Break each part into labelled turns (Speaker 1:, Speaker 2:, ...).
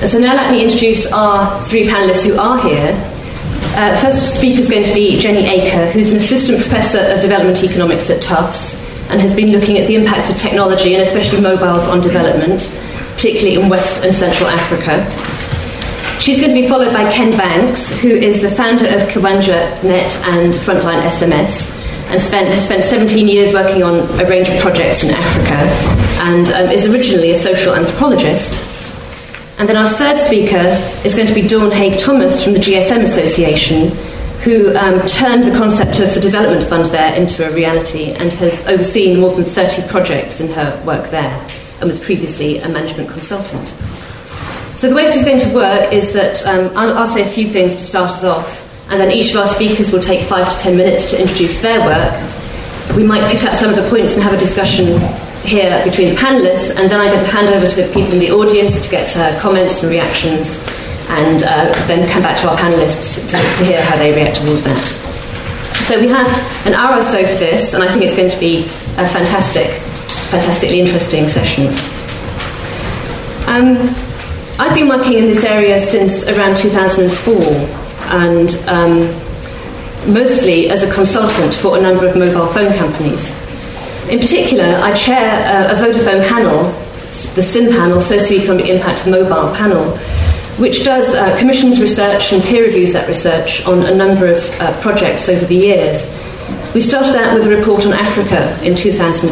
Speaker 1: And so now let me introduce our three panelists who are here. Uh, first speaker is going to be Jenny Aker, who's an assistant professor of development economics at Tufts and has been looking at the impacts of technology and especially mobiles on development, particularly in West and Central Africa. She's going to be followed by Ken Banks, who is the founder of Kiwanja Net and Frontline SMS, and spent, has spent 17 years working on a range of projects in Africa, and um, is originally a social anthropologist. And then our third speaker is going to be Dawn Haig Thomas from the GSM Association, who um, turned the concept of the development fund there into a reality and has overseen more than 30 projects in her work there and was previously a management consultant. So, the way this is going to work is that um, I'll, I'll say a few things to start us off, and then each of our speakers will take five to ten minutes to introduce their work. We might pick up some of the points and have a discussion here between the panelists, and then I'm going to hand over to the people in the audience to get uh, comments and reactions and uh, then come back to our panelists to, to, hear how they react to all of that. So we have an hour or so for this, and I think it's going to be a fantastic, fantastically interesting session. Um, I've been working in this area since around 2004, and um, mostly as a consultant for a number of mobile phone companies. In particular, I chair a, a Vodafone panel, the SIM panel, Socioeconomic Impact Mobile panel, which does uh, commissions research and peer reviews that research on a number of uh, projects over the years. We started out with a report on Africa in 2005,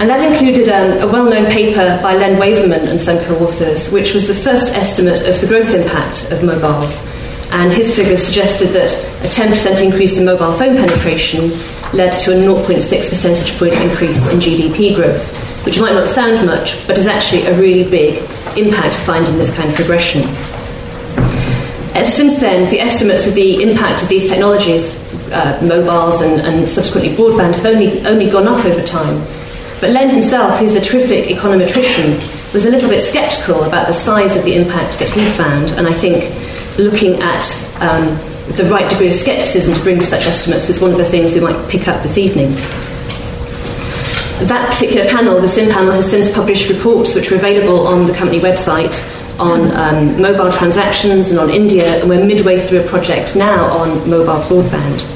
Speaker 1: and that included um, a well known paper by Len Waverman and some co authors, which was the first estimate of the growth impact of mobiles. And his figures suggested that a 10% increase in mobile phone penetration led to a 0.6 percentage point increase in GDP growth, which might not sound much, but is actually a really big impact to find in this kind of regression. And since then, the estimates of the impact of these technologies, uh, mobiles and, and, subsequently broadband, have only, only gone up over time. But Len himself, who's a terrific econometrician, was a little bit sceptical about the size of the impact that he found, and I think looking at um, the right degree of scepticism to bring to such estimates is one of the things we might pick up this evening. That particular panel, the SIM panel, has since published reports which are available on the company website on um, mobile transactions and on India, and we're midway through a project now on mobile broadband.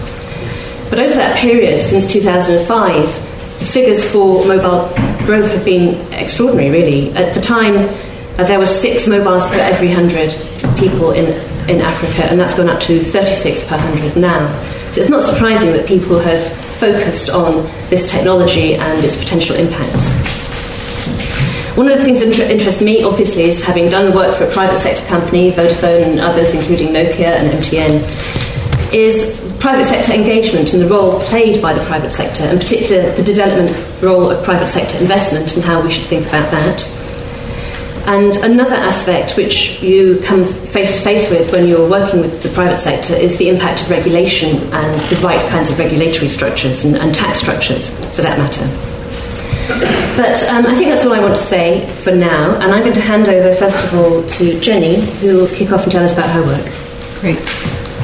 Speaker 1: But over that period, since 2005, the figures for mobile growth have been extraordinary, really. At the time, uh, there were six mobiles per every 100 people in, in Africa, and that's gone up to 36 per 100 now. So it's not surprising that people have focused on this technology and its potential impacts. One of the things that inter- interests me, obviously, is having done the work for a private sector company, Vodafone and others, including Nokia and MTN, is private sector engagement and the role played by the private sector, in particular the development role of private sector investment and how we should think about that. And another aspect which you come face to face with when you're working with the private sector is the impact of regulation and the right kinds of regulatory structures and, and tax structures, for that matter. But um, I think that's all I want to say for now, and I'm going to hand over, first of all, to Jenny, who will kick off and tell us about her work.
Speaker 2: Great.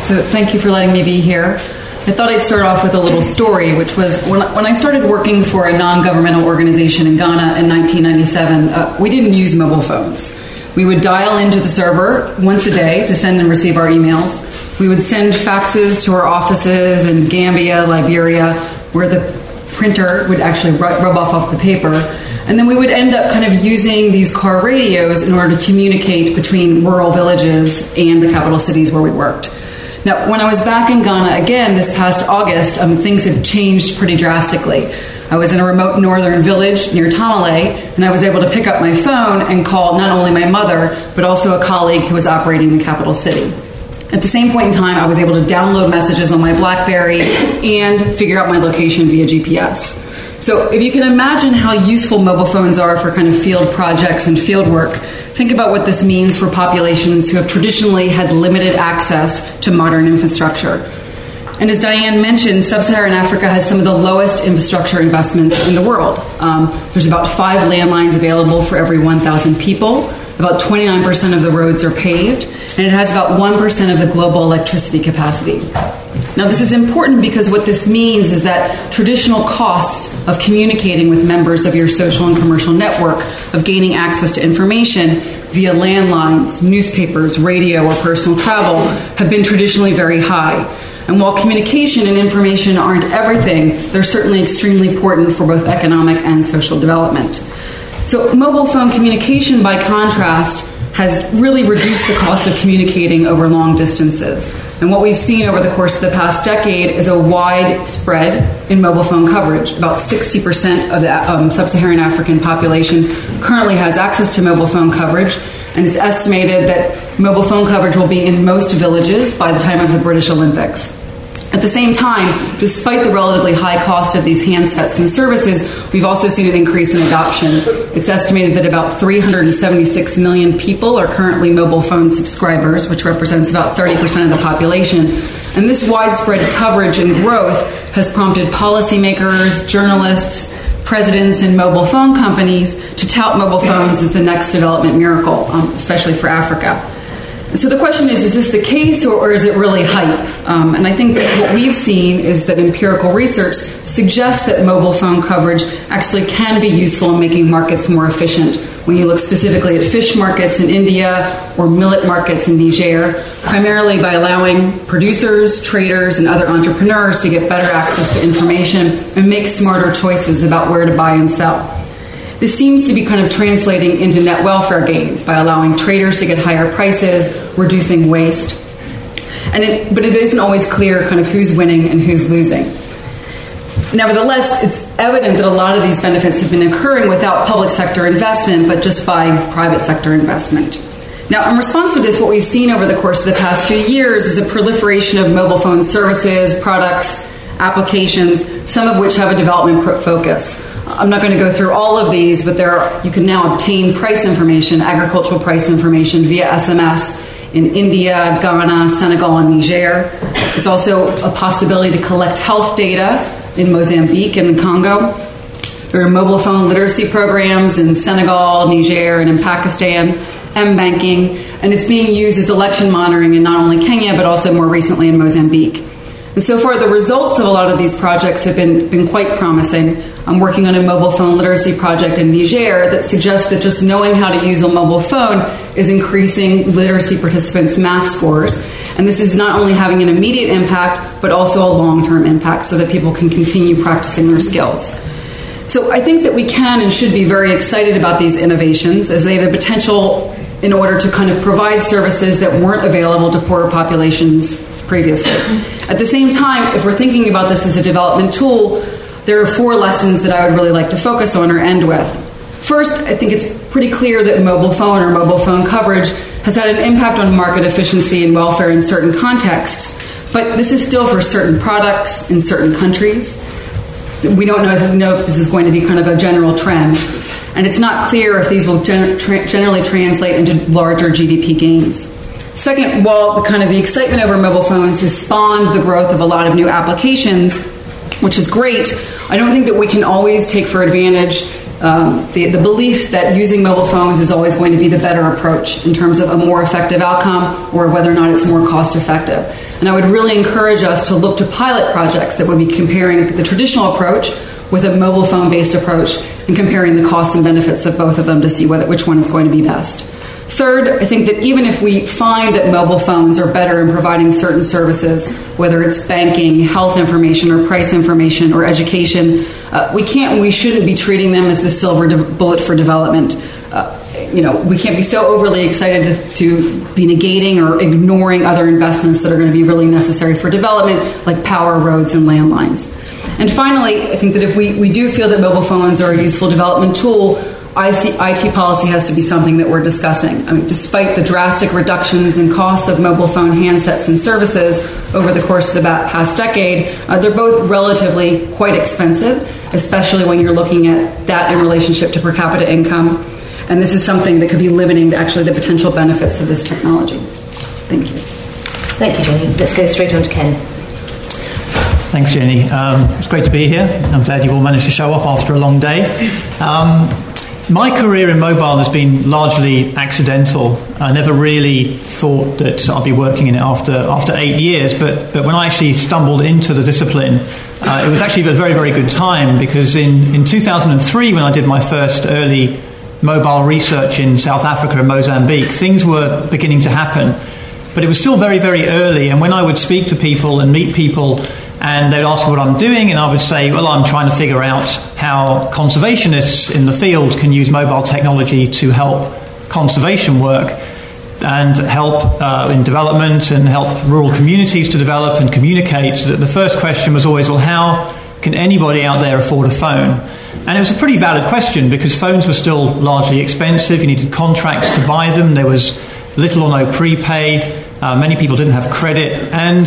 Speaker 2: So, thank you for letting me be here. I thought I'd start off with a little story, which was when, when I started working for a non governmental organization in Ghana in 1997, uh, we didn't use mobile phones. We would dial into the server once a day to send and receive our emails. We would send faxes to our offices in Gambia, Liberia, where the printer would actually rub off off the paper. And then we would end up kind of using these car radios in order to communicate between rural villages and the capital cities where we worked. Now, when I was back in Ghana again this past August, um, things had changed pretty drastically. I was in a remote northern village near Tamale, and I was able to pick up my phone and call not only my mother, but also a colleague who was operating in the capital city. At the same point in time, I was able to download messages on my Blackberry and figure out my location via GPS. So, if you can imagine how useful mobile phones are for kind of field projects and field work, think about what this means for populations who have traditionally had limited access to modern infrastructure. And as Diane mentioned, sub Saharan Africa has some of the lowest infrastructure investments in the world. Um, there's about five landlines available for every 1,000 people. About 29% of the roads are paved, and it has about 1% of the global electricity capacity. Now, this is important because what this means is that traditional costs of communicating with members of your social and commercial network, of gaining access to information, via landlines, newspapers, radio, or personal travel have been traditionally very high. And while communication and information aren't everything, they're certainly extremely important for both economic and social development. So, mobile phone communication, by contrast, has really reduced the cost of communicating over long distances. And what we've seen over the course of the past decade is a wide spread in mobile phone coverage. About 60% of the um, sub Saharan African population currently has access to mobile phone coverage, and it's estimated that mobile phone coverage will be in most villages by the time of the British Olympics. At the same time, despite the relatively high cost of these handsets and services, we've also seen an increase in adoption. It's estimated that about 376 million people are currently mobile phone subscribers, which represents about 30% of the population. And this widespread coverage and growth has prompted policymakers, journalists, presidents, and mobile phone companies to tout mobile phones as the next development miracle, um, especially for Africa. So the question is is this the case or, or is it really hype? Um, and I think that what we've seen is that empirical research suggests that mobile phone coverage actually can be useful in making markets more efficient. When you look specifically at fish markets in India or millet markets in Niger, primarily by allowing producers, traders, and other entrepreneurs to get better access to information and make smarter choices about where to buy and sell. This seems to be kind of translating into net welfare gains by allowing traders to get higher prices, reducing waste. And it, but it isn't always clear kind of who's winning and who's losing. Nevertheless, it's evident that a lot of these benefits have been occurring without public sector investment, but just by private sector investment. Now, in response to this, what we've seen over the course of the past few years is a proliferation of mobile phone services, products, applications, some of which have a development focus. I'm not going to go through all of these, but there are, you can now obtain price information, agricultural price information via SMS in India, Ghana, Senegal, and Niger. It's also a possibility to collect health data in Mozambique and in Congo. There are mobile phone literacy programs in Senegal, Niger, and in Pakistan, M banking, and it's being used as election monitoring in not only Kenya but also more recently in Mozambique. And so far, the results of a lot of these projects have been, been quite promising. I'm working on a mobile phone literacy project in Niger that suggests that just knowing how to use a mobile phone is increasing literacy participants' math scores. And this is not only having an immediate impact, but also a long term impact so that people can continue practicing their skills. So I think that we can and should be very excited about these innovations as they have the potential in order to kind of provide services that weren't available to poorer populations previously. At the same time, if we're thinking about this as a development tool, there are four lessons that I would really like to focus on or end with. First, I think it's pretty clear that mobile phone or mobile phone coverage has had an impact on market efficiency and welfare in certain contexts, but this is still for certain products in certain countries. We don't know, if this is going to be kind of a general trend, and it's not clear if these will gen- tra- generally translate into larger GDP gains. Second, while the kind of the excitement over mobile phones has spawned the growth of a lot of new applications, which is great. I don't think that we can always take for advantage um, the, the belief that using mobile phones is always going to be the better approach in terms of a more effective outcome or whether or not it's more cost effective. And I would really encourage us to look to pilot projects that would be comparing the traditional approach with a mobile phone based approach and comparing the costs and benefits of both of them to see whether, which one is going to be best. Third, I think that even if we find that mobile phones are better in providing certain services, whether it's banking, health information, or price information, or education, uh, we can't we shouldn't be treating them as the silver de- bullet for development. Uh, you know, we can't be so overly excited to, to, be negating or ignoring other investments that are going to be really necessary for development, like power, roads, and landlines. And finally, I think that if we, we do feel that mobile phones are a useful development tool, IT policy has to be something that we're discussing. I mean, despite the drastic reductions in costs of mobile phone handsets and services over the course of the past decade, uh, they're both relatively quite expensive, especially when you're looking at that in relationship to per capita income. And this is something that could be limiting actually the potential benefits of this technology. Thank you.
Speaker 1: Thank you, Jenny. Let's go straight on to Ken.
Speaker 3: Thanks, Jenny. Um, it's great to be here. I'm glad you all managed to show up after a long day. Um, my career in mobile has been largely accidental. I never really thought that I'd be working in it after after eight years. But but when I actually stumbled into the discipline, uh, it was actually a very very good time because in in 2003 when I did my first early mobile research in South Africa and Mozambique. Things were beginning to happen, but it was still very, very early. And when I would speak to people and meet people, and they'd ask what I'm doing, and I would say, well, I'm trying to figure out how conservationists in the field can use mobile technology to help conservation work and help uh, in development and help rural communities to develop and communicate. The first question was always, well, how can anybody out there afford a phone? And it was a pretty valid question because phones were still largely expensive. You needed contracts to buy them. There was little or no prepay. Uh, many people didn't have credit. And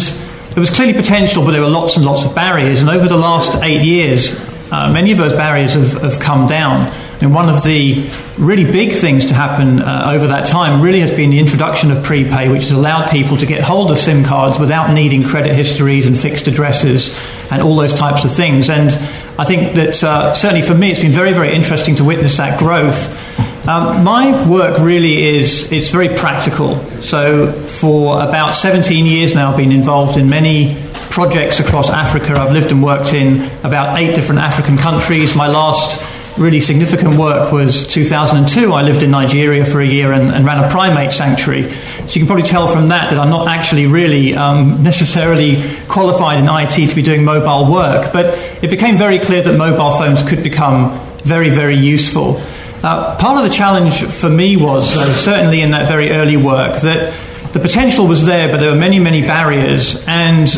Speaker 3: there was clearly potential, but there were lots and lots of barriers. And over the last eight years, uh, many of those barriers have, have come down. And one of the really big things to happen uh, over that time really has been the introduction of prepay, which has allowed people to get hold of SIM cards without needing credit histories and fixed addresses and all those types of things. And I think that uh, certainly for me, it's been very, very interesting to witness that growth. Um, my work really is it's very practical. So for about 17 years now, I've been involved in many projects across Africa. I've lived and worked in about eight different African countries. My last really significant work was 2002. I lived in Nigeria for a year and, and, ran a primate sanctuary. So you can probably tell from that that I'm not actually really um, necessarily qualified in IT to be doing mobile work, but it became very clear that mobile phones could become very, very useful. Uh, part of the challenge for me was, uh, certainly in that very early work, that the potential was there, but there were many, many barriers, and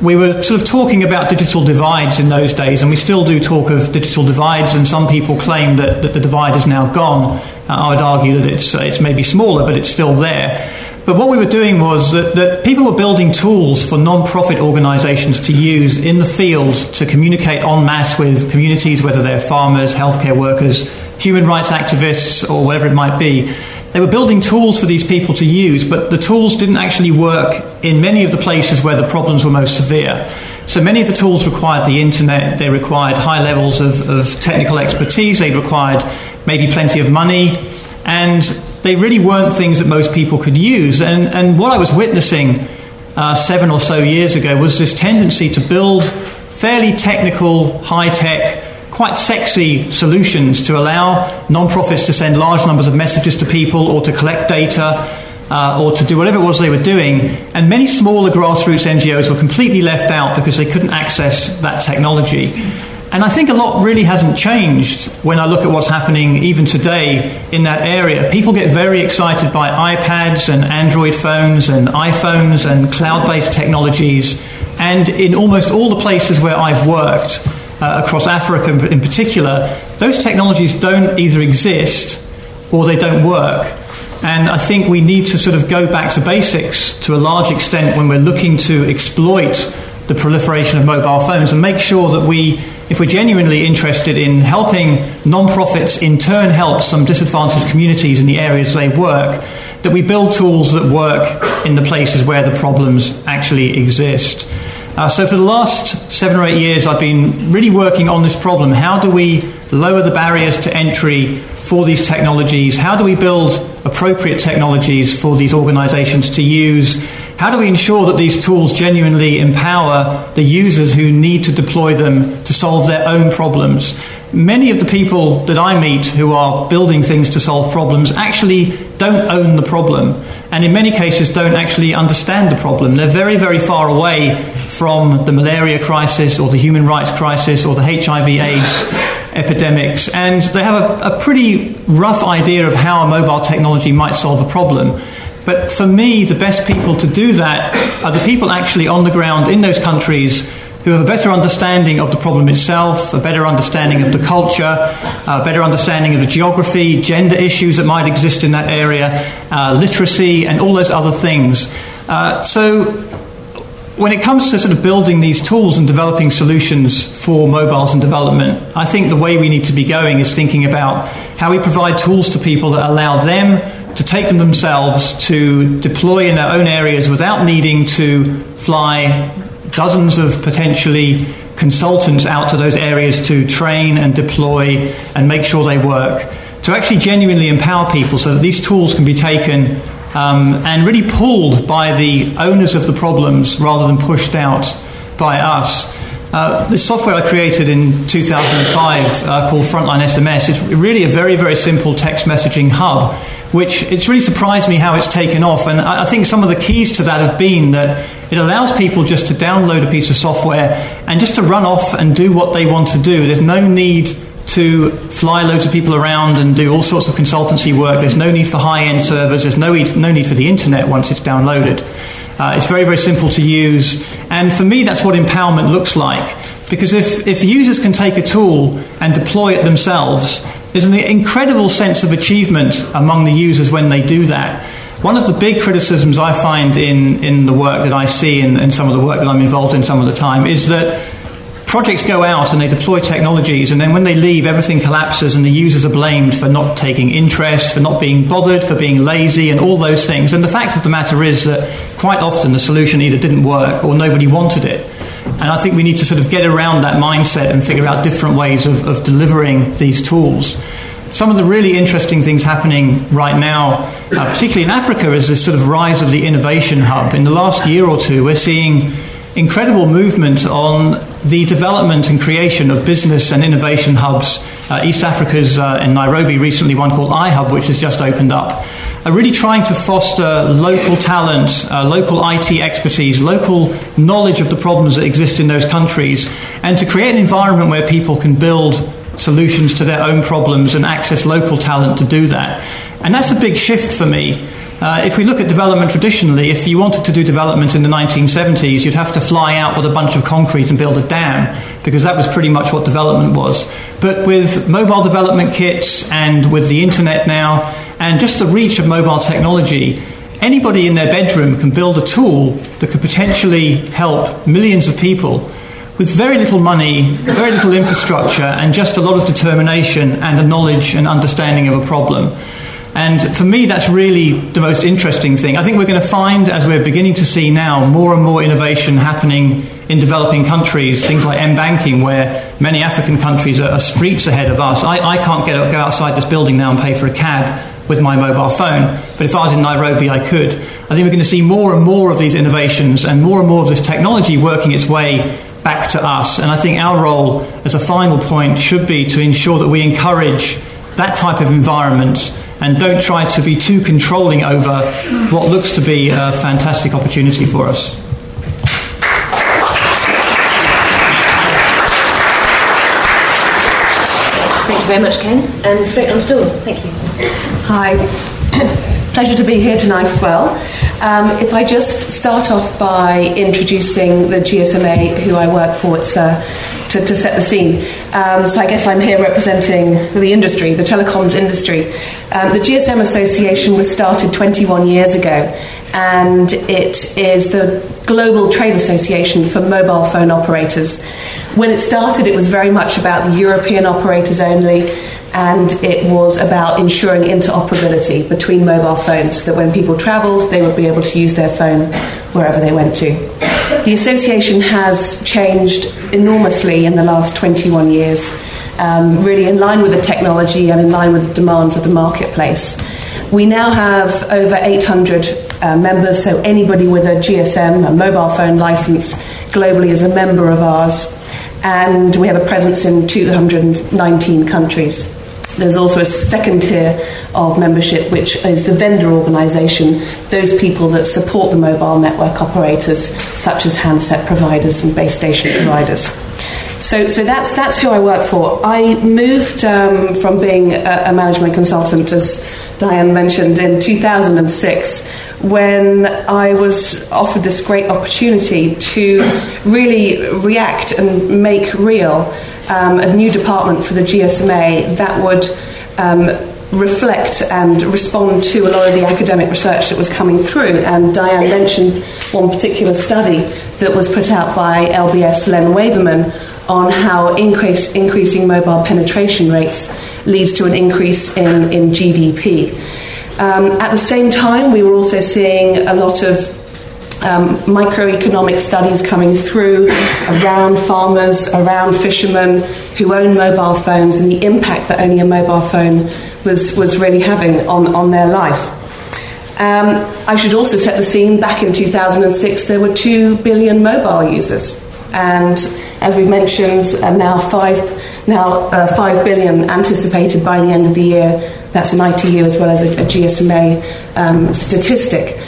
Speaker 3: we were sort of talking about digital divides in those days, and we still do talk of digital divides, and some people claim that, that the divide is now gone. Uh, I would argue that it's, uh, it's maybe smaller, but it's still there. But what we were doing was that, that people were building tools for non profit organizations to use in the field to communicate en masse with communities, whether they're farmers, healthcare workers, human rights activists, or whatever it might be. They were building tools for these people to use, but the tools didn't actually work in many of the places where the problems were most severe. So many of the tools required the internet, they required high levels of, of technical expertise, they required maybe plenty of money, and they really weren't things that most people could use. And, and what I was witnessing uh, seven or so years ago was this tendency to build fairly technical, high tech, quite sexy solutions to allow non-profits to send large numbers of messages to people or to collect data uh, or to do whatever it was they were doing. And many smaller grassroots NGOs were completely left out because they couldn't access that technology. And I think a lot really hasn't changed when I look at what's happening even today in that area. People get very excited by iPads and Android phones and iPhones and cloud based technologies. And in almost all the places where I've worked, uh, across Africa in particular, those technologies don't either exist or they don't work. And I think we need to sort of go back to basics to a large extent when we're looking to exploit the proliferation of mobile phones and make sure that we, if we're genuinely interested in helping non-profits in turn help some disadvantaged communities in the areas they work, that we build tools that work in the places where the problems actually exist. Uh, so, for the last seven or eight years, I've been really working on this problem. How do we lower the barriers to entry for these technologies? How do we build appropriate technologies for these organizations to use? How do we ensure that these tools genuinely empower the users who need to deploy them to solve their own problems? Many of the people that I meet who are building things to solve problems actually don't own the problem and in many cases don't actually understand the problem. They're very, very far away from the malaria crisis or the human rights crisis or the HIV AIDS epidemics, and they have a, a pretty rough idea of how a mobile technology might solve a problem. But for me, the best people to do that are the people actually on the ground in those countries who have a better understanding of the problem itself, a better understanding of the culture, a better understanding of the geography, gender issues that might exist in that area, uh, literacy, and all those other things. Uh, so, when it comes to sort of building these tools and developing solutions for mobiles and development, I think the way we need to be going is thinking about how we provide tools to people that allow them to take them themselves to deploy in their own areas without needing to fly dozens of potentially consultants out to those areas to train and deploy and make sure they work, to actually genuinely empower people so that these tools can be taken um, and really pulled by the owners of the problems rather than pushed out by us. Uh, the software I created in 2005 uh, called Frontline SMS, it's really a very, very simple text messaging hub, which it's really surprised me how it's taken off. And I, I think some of the keys to that have been that it allows people just to download a piece of software and just to run off and do what they want to do. There's no need to fly loads of people around and do all sorts of consultancy work. There's no need for high end servers. There's no need, no need for the internet once it's downloaded. Uh, it's very, very simple to use. And for me, that's what empowerment looks like. Because if, if users can take a tool and deploy it themselves, there's an incredible sense of achievement among the users when they do that. One of the big criticisms I find in, in the work that I see and, and some of the work that I'm involved in some of the time is that projects go out and they deploy technologies, and then when they leave, everything collapses, and the users are blamed for not taking interest, for not being bothered, for being lazy, and all those things. And the fact of the matter is that quite often the solution either didn't work or nobody wanted it. And I think we need to sort of get around that mindset and figure out different ways of, of delivering these tools. Some of the really interesting things happening right now, uh, particularly in Africa, is this sort of rise of the innovation hub. In the last year or two, we're seeing incredible movement on the development and creation of business and innovation hubs. Uh, East Africa's uh, in Nairobi recently one called iHub, which has just opened up, are really trying to foster local talent, uh, local IT expertise, local knowledge of the problems that exist in those countries, and to create an environment where people can build solutions to their own problems and access local talent to do that. And that's a big shift for me. Uh, if we look at development traditionally, if you wanted to do development in the 1970s, you'd have to fly out with a bunch of concrete and build a dam, because that was pretty much what development was. But with mobile development kits and with the internet now, and just the reach of mobile technology, anybody in their bedroom can build a tool that could potentially help millions of people with very little money, very little infrastructure, and just a lot of determination and a knowledge and understanding of a problem. And for me, that's really the most interesting thing. I think we're going to find, as we're beginning to see now, more and more innovation happening in developing countries, things like M banking, where many African countries are, are streets ahead of us. I, I can't get, go outside this building now and pay for a cab with my mobile phone, but if I was in Nairobi, I could. I think we're going to see more and more of these innovations and more and more of this technology working its way back to us. And I think our role as a final point should be to ensure that we encourage that type of environment and don't try to be too controlling over what looks to be a fantastic opportunity for us.
Speaker 1: Thank you very much, Ken. And straight on to Dawn. Thank you.
Speaker 4: Hi. Pleasure to be here tonight as well. Um, if I just start off by introducing the GSMA who I work for, it's uh, to, to, set the scene. Um, so I guess I'm here representing the industry, the telecoms industry. Um, the GSM Association was started 21 years ago, and it is the global trade association for mobile phone operators. When it started, it was very much about the European operators only, and it was about ensuring interoperability between mobile phones, that when people travelled, they would be able to use their phone wherever they went to. The association has changed enormously in the last 21 years, um, really in line with the technology and in line with the demands of the marketplace. We now have over 800 uh, members, so anybody with a GSM, a mobile phone license, globally is a member of ours, and we have a presence in 219 countries. There's also a second tier of membership, which is the vendor organisation, those people that support the mobile network operators, such as handset providers and base station providers. So, so that's, that's who I work for. I moved um, from being a, a, management consultant, as Diane mentioned, in 2006 when I was offered this great opportunity to really react and make real um, a new department for the GSMA that would um, reflect and respond to a lot of the academic research that was coming through. And Diane mentioned one particular study that was put out by LBS Len Waverman on how increase, increasing mobile penetration rates leads to an increase in, in GDP. Um, at the same time, we were also seeing a lot of um, microeconomic studies coming through around farmers, around fishermen who own mobile phones, and the impact that owning a mobile phone was, was really having on, on their life. Um, I should also set the scene back in 2006, there were 2 billion mobile users. And as we've mentioned, and now five now uh, five billion anticipated by the end of the year. That's an ITU as well as a, a GSMA um, statistic.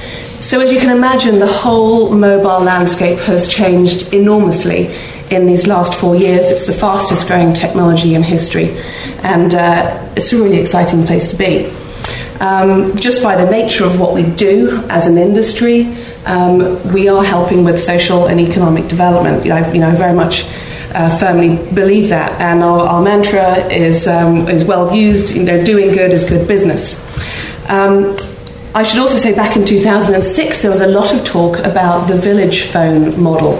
Speaker 4: So, as you can imagine, the whole mobile landscape has changed enormously in these last four years. It's the fastest growing technology in history, and uh, it's a really exciting place to be. Um, just by the nature of what we do as an industry, um, we are helping with social and economic development. I you know, very much uh, firmly believe that, and our, our mantra is, um, is well used. You know, doing good is good business. I should also say back in 2006 there was a lot of talk about the village phone model.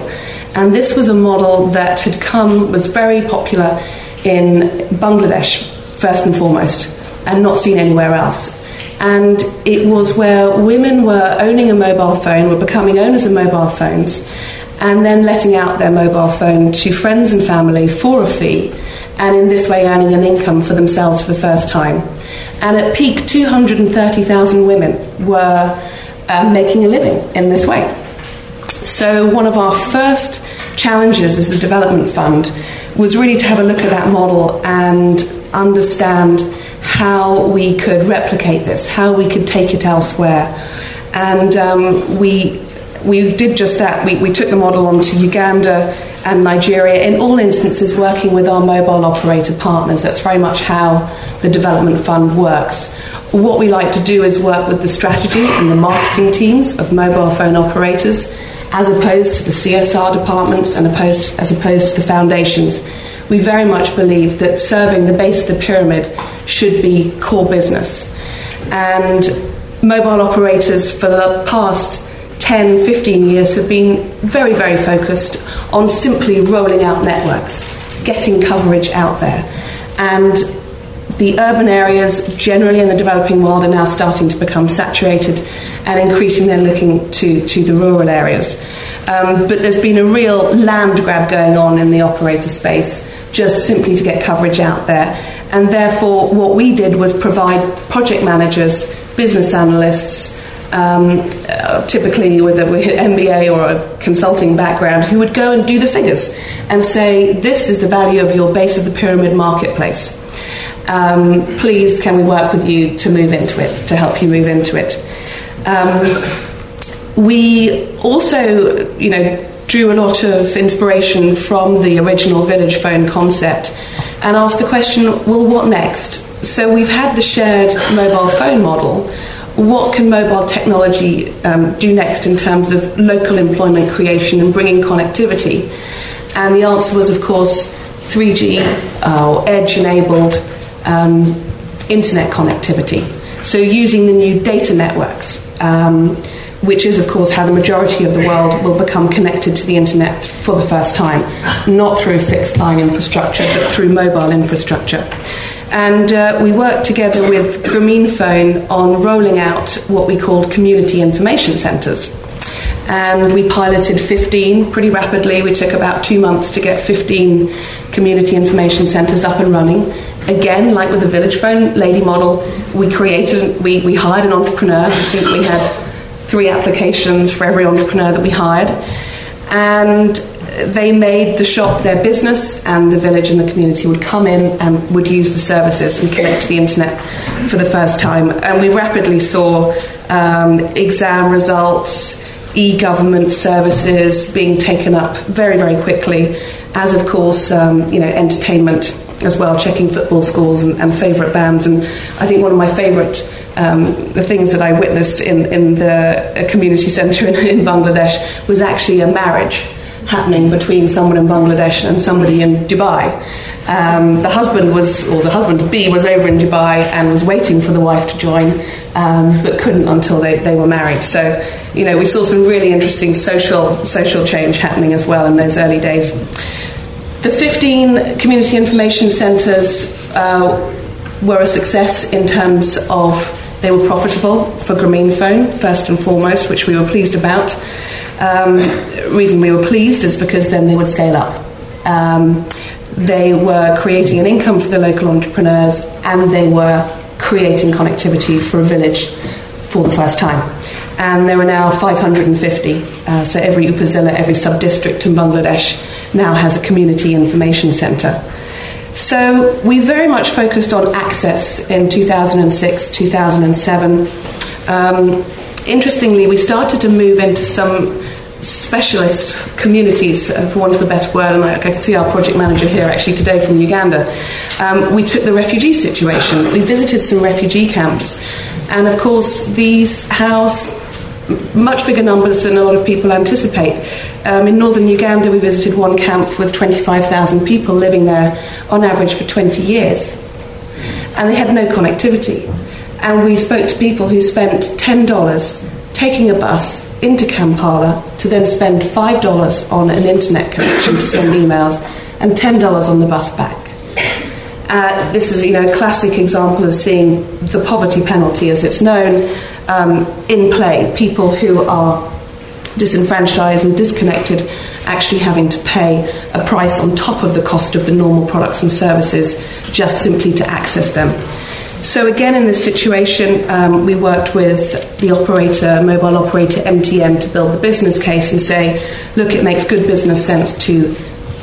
Speaker 4: And this was a model that had come, was very popular in Bangladesh, first and foremost, and not seen anywhere else. And it was where women were owning a mobile phone, were becoming owners of mobile phones, and then letting out their mobile phone to friends and family for a fee, and in this way earning an income for themselves for the first time. And at peak, 230,000 women were uh, making a living in this way. So, one of our first challenges as the Development Fund was really to have a look at that model and understand how we could replicate this, how we could take it elsewhere. And um, we we did just that. We, we took the model on to Uganda and Nigeria, in all instances, working with our mobile operator partners. That's very much how the Development Fund works. What we like to do is work with the strategy and the marketing teams of mobile phone operators, as opposed to the CSR departments and opposed, as opposed to the foundations. We very much believe that serving the base of the pyramid should be core business. And mobile operators for the past 10, 15 years have been very, very focused on simply rolling out networks, getting coverage out there. And the urban areas, generally in the developing world, are now starting to become saturated and increasingly they're looking to, to the rural areas. Um, but there's been a real land grab going on in the operator space, just simply to get coverage out there. And therefore, what we did was provide project managers, business analysts, um, uh, typically with an MBA or a consulting background, who would go and do the figures and say, This is the value of your base of the pyramid marketplace. Um, please, can we work with you to move into it, to help you move into it? Um, we also, you know, drew a lot of inspiration from the original village phone concept and asked the question well, what next? So we've had the shared mobile phone model what can mobile technology um, do next in terms of local employment creation and bringing connectivity? And the answer was, of course, 3G uh, or edge enabled um, internet connectivity. So, using the new data networks, um, which is, of course, how the majority of the world will become connected to the internet for the first time, not through fixed line infrastructure, but through mobile infrastructure. And uh, we worked together with Grameenphone on rolling out what we called community information centres. And we piloted 15 pretty rapidly. We took about two months to get 15 community information centres up and running. Again, like with the Village Phone lady model, we created, we, we hired an entrepreneur. I think we had three applications for every entrepreneur that we hired. And they made the shop their business, and the village and the community would come in and would use the services and connect to the internet for the first time. And we rapidly saw um, exam results, e government services being taken up very, very quickly, as of course, um, you know, entertainment as well, checking football scores and, and favourite bands. And I think one of my favourite um, the things that I witnessed in, in the community centre in, in Bangladesh was actually a marriage happening between someone in Bangladesh and somebody in Dubai. Um, the husband was, or the husband to be, was over in Dubai and was waiting for the wife to join, um, but couldn't until they, they were married. So, you know, we saw some really interesting social social change happening as well in those early days. The 15 community information centres uh, were a success in terms of they were profitable for Grameenphone, first and foremost, which we were pleased about. Um, reason we were pleased is because then they would scale up. Um, they were creating an income for the local entrepreneurs and they were creating connectivity for a village for the first time. And there are now 550, uh, so every upazila, every sub district in Bangladesh now has a community information centre. So we very much focused on access in 2006, 2007. Um, interestingly, we started to move into some specialist communities, for want of a better word, and I, I, can see our project manager here actually today from Uganda. Um, we took the refugee situation. We visited some refugee camps, and of course, these house much bigger numbers than a lot of people anticipate. Um, in northern Uganda, we visited one camp with 25,000 people living there on average for 20 years, and they had no connectivity. And we spoke to people who spent $10 taking a bus into Kampala to then spend $5 on an internet connection to send emails and $10 on the bus back. Uh, this is you know, a classic example of seeing the poverty penalty, as it's known, um, in play. People who are disenfranchised and disconnected actually having to pay a price on top of the cost of the normal products and services just simply to access them. So, again, in this situation, um, we worked with the operator, mobile operator MTN, to build the business case and say, look, it makes good business sense to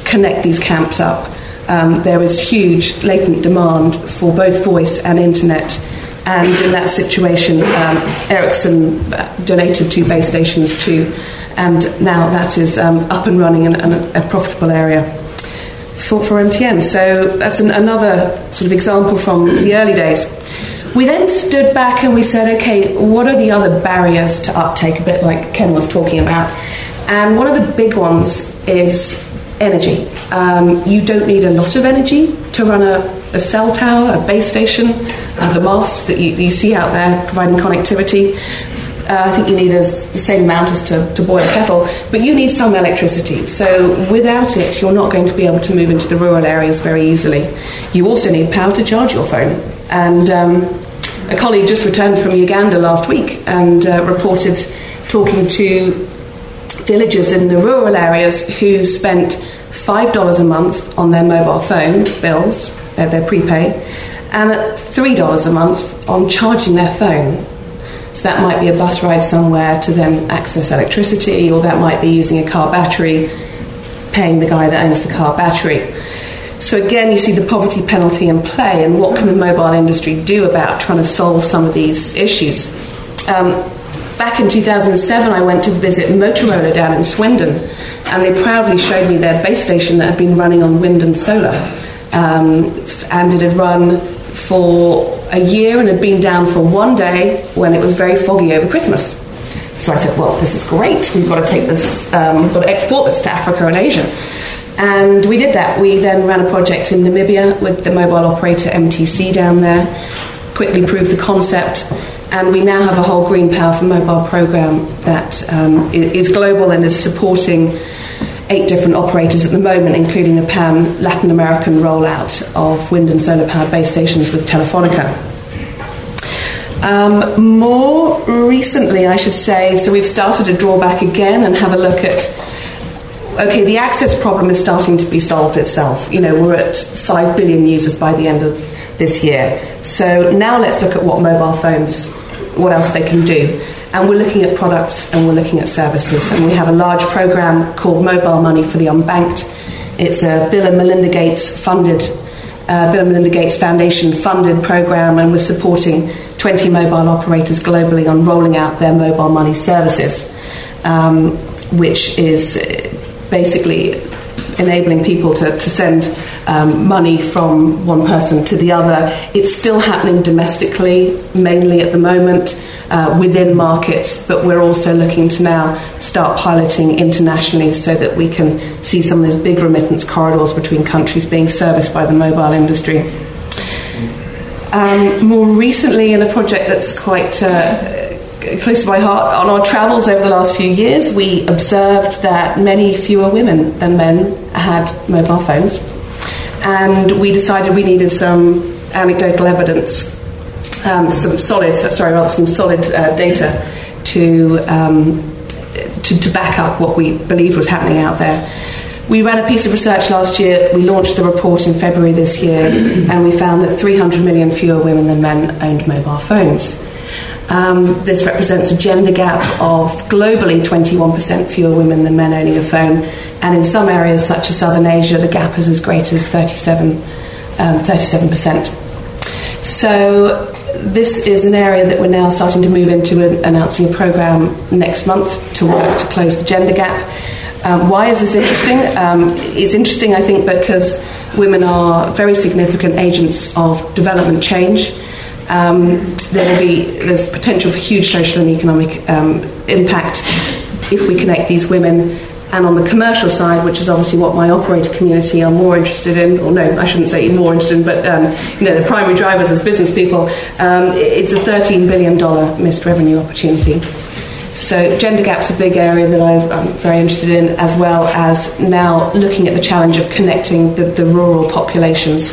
Speaker 4: connect these camps up. Um, there is huge latent demand for both voice and internet. And in that situation, um, Ericsson uh, donated two base stations too. And now that is um, up and running in, in a profitable area for, for MTN. So that's an, another sort of example from the early days. We then stood back and we said, okay, what are the other barriers to uptake, a bit like Ken was talking about? And one of the big ones is energy. Um, you don't need a lot of energy to run a, a cell tower, a base station, uh, the masts that you, you, see out there providing connectivity. Uh, I think you need as, the same amount as to, to, boil a kettle, but you need some electricity. So without it, you're not going to be able to move into the rural areas very easily. You also need power to charge your phone. And um, a colleague just returned from Uganda last week and uh, reported talking to villagers in the rural areas who spent $5 a month on their mobile phone bills, their, their prepay, and $3 a month on charging their phone so that might be a bus ride somewhere to then access electricity, or that might be using a car battery, paying the guy that owns the car battery. So again, you see the poverty penalty in play, and what can the mobile industry do about trying to solve some of these issues? Um, back in 2007, I went to visit Motorola down in Swindon, and they proudly showed me their base station that had been running on wind and solar, um, and it had run for a year and had been down for one day when it was very foggy over Christmas. So I said, well, this is great. We've got to take this, um, we've got to export this to Africa and Asia. And we did that. We then ran a project in Namibia with the mobile operator MTC down there, quickly proved the concept, and we now have a whole Green Power for Mobile program that um, is global and is supporting eight different operators at the moment, including a pan Latin American rollout of wind and solar powered base stations with Telefonica. Um, more recently, I should say, so we've started to draw back again and have a look at okay, the access problem is starting to be solved itself. You know, we're at 5 billion users by the end of this year. So now let's look at what mobile phones, what else they can do and we're looking at products and we're looking at services. And we have a large program called Mobile Money for the Unbanked. It's a Bill and Melinda Gates funded, uh, Bill and Melinda Gates Foundation funded program, and we're supporting 20 mobile operators globally on rolling out their mobile money services, um, which is basically enabling people to, to send um, money from one person to the other. It's still happening domestically, mainly at the moment uh, within markets, but we're also looking to now start piloting internationally so that we can see some of those big remittance corridors between countries being serviced by the mobile industry. Um, more recently, in a project that's quite uh, close to my heart, on our travels over the last few years, we observed that many fewer women than men had mobile phones. And we decided we needed some anecdotal evidence um, some solid, sorry, rather some solid uh, data to, um, to, to back up what we believed was happening out there. We ran a piece of research last year. We launched the report in February this year, and we found that 300 million fewer women than men owned mobile phones. Um, this represents a gender gap of globally 21% fewer women than men owning a phone, and in some areas, such as Southern Asia, the gap is as great as 37, um, 37%. So, this is an area that we're now starting to move into, announcing a program next month to work to close the gender gap. Um, why is this interesting? Um, it's interesting, I think, because women are very significant agents of development change. Um, there will be there's potential for huge social and economic um, impact if we connect these women. And on the commercial side, which is obviously what my operator community are more interested in, or no, I shouldn't say more interested in, but um, you know the primary drivers as business people, um, it's a $13 billion missed revenue opportunity. So gender gap's a big area that I'm very interested in, as well as now looking at the challenge of connecting the, the rural populations.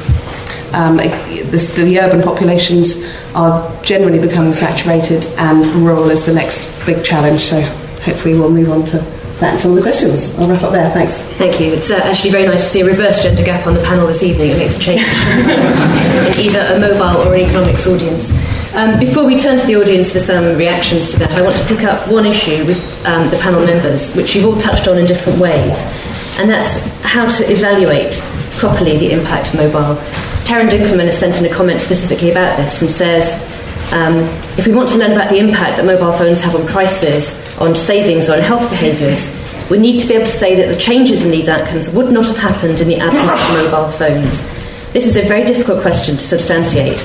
Speaker 4: Um, the, the, urban populations are generally becoming saturated, and rural is the next big challenge. So hopefully we'll move on to that and some of the questions. I'll wrap up there. Thanks.
Speaker 1: Thank you. It's uh, actually very nice to see a reverse gender gap on the panel this evening. It makes a change in either a mobile or an economics audience. Um, before we turn to the audience for some reactions to that, I want to pick up one issue with um, the panel members, which you've all touched on in different ways, and that's how to evaluate properly the impact of mobile. Taryn Dinkelman has sent in a comment specifically about this and says, um, if we want to learn about the impact that mobile phones have on prices, on savings, or on health behaviours, we need to be able to say that the changes in these outcomes would not have happened in the absence of mobile phones. This is a very difficult question to substantiate.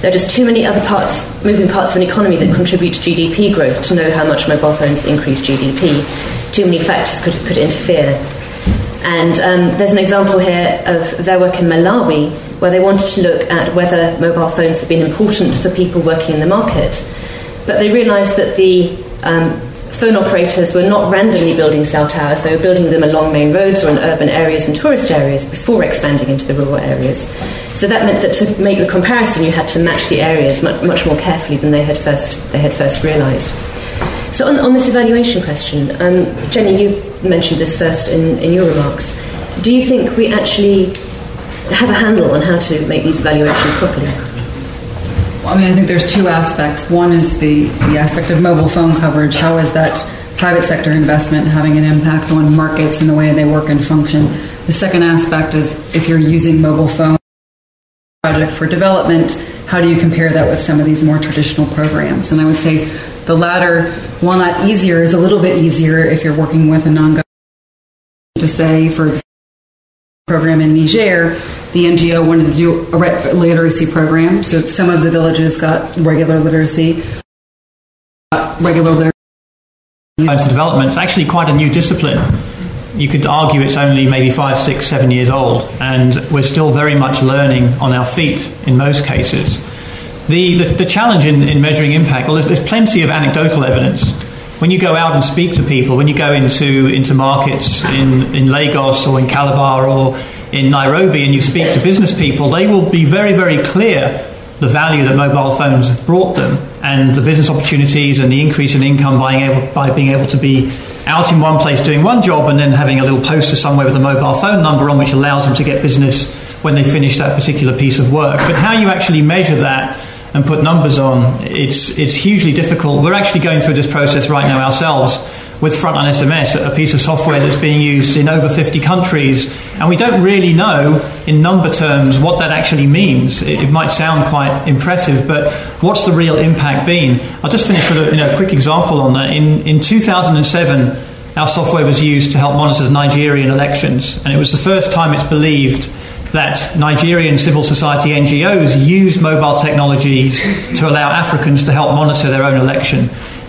Speaker 1: There are just too many other parts, moving parts of an economy that contribute to GDP growth to know how much mobile phones increase GDP. Too many factors could, could interfere. And um, there's an example here of their work in Malawi where they wanted to look at whether mobile phones had been important for people working in the market. But they realised that the um, phone operators were not randomly building cell towers, they were building them along main roads or in urban areas and tourist areas before expanding into the rural areas. So that meant that to make the comparison, you had to match the areas much, much more carefully than they had first, they had first realised. So, on, on, this evaluation question, um, Jenny, you mentioned this first in, in your remarks. Do you think we actually have a handle on how to make these evaluations properly?
Speaker 2: I mean, I think there's two aspects. One is the, the aspect of mobile phone coverage. How is that private sector investment having an impact on markets and the way they work and function? The second aspect is if you're using mobile phone project for development, how do you compare that with some of these more traditional programs? And I would say the latter, while not easier, is a little bit easier if you're working with a non-government to say, for example, program in Niger, the NGO wanted to do a literacy program. So some of the villages got regular literacy, regular literacy.
Speaker 3: For development, it's actually quite a new discipline. You could argue it's only maybe five, six, seven years old, and we're still very much learning on our feet in most cases. The, the, the challenge in, in measuring impact, well, there's, there's plenty of anecdotal evidence when you go out and speak to people, when you go into, into markets in, in Lagos or in Calabar or in Nairobi and you speak to business people, they will be very, very clear the value that mobile phones have brought them and the business opportunities and the increase in income by, being, able, by being able to be out in one place doing one job and then having a little poster somewhere with a mobile phone number on which allows them to get business when they finish that particular piece of work. But how you actually measure that and put numbers on, it's, it's hugely difficult. We're actually going through this process right now ourselves with Frontline SMS, a piece of software that's being used in over 50 countries, and we don't really know in number terms what that actually means. It, it might sound quite impressive, but what's the real impact been? I'll just finish with a you know, quick example on that. In, in 2007, our software was used to help monitor the Nigerian elections, and it was the first time it's believed that Nigerian civil society NGOs used mobile technologies to allow Africans to help monitor their own election.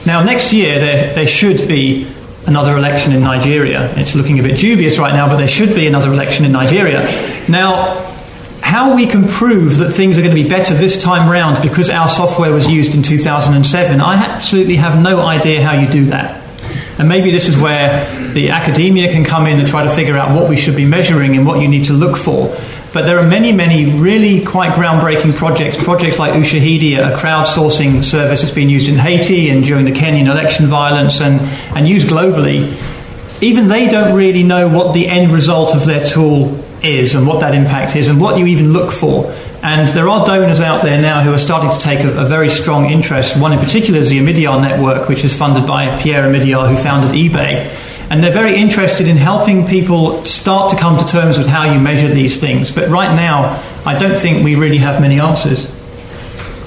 Speaker 3: Now, next year, there, there should be another election in Nigeria. It's looking a bit dubious right now, but there should be another election in Nigeria. Now, how we can prove that things are going to be better this time round because our software was used in 2007, I absolutely have no idea how you do that. And maybe this is where the academia can come in and try to figure out what we should be measuring and what you need to look for. But there are many, many really quite groundbreaking projects. Projects like Ushahidi, a crowdsourcing service that's been used in Haiti and during the Kenyan election violence and, and used globally. Even they don't really know what the end result of their tool is and what that impact is and what you even look for. And there are donors out there now who are starting to take a, a very strong interest. One in particular is the Omidyar network, which is funded by Pierre Omidyar, who founded eBay. And they're very interested in helping people start to come to terms with how you measure these things. But right now, I don't think we really have many answers.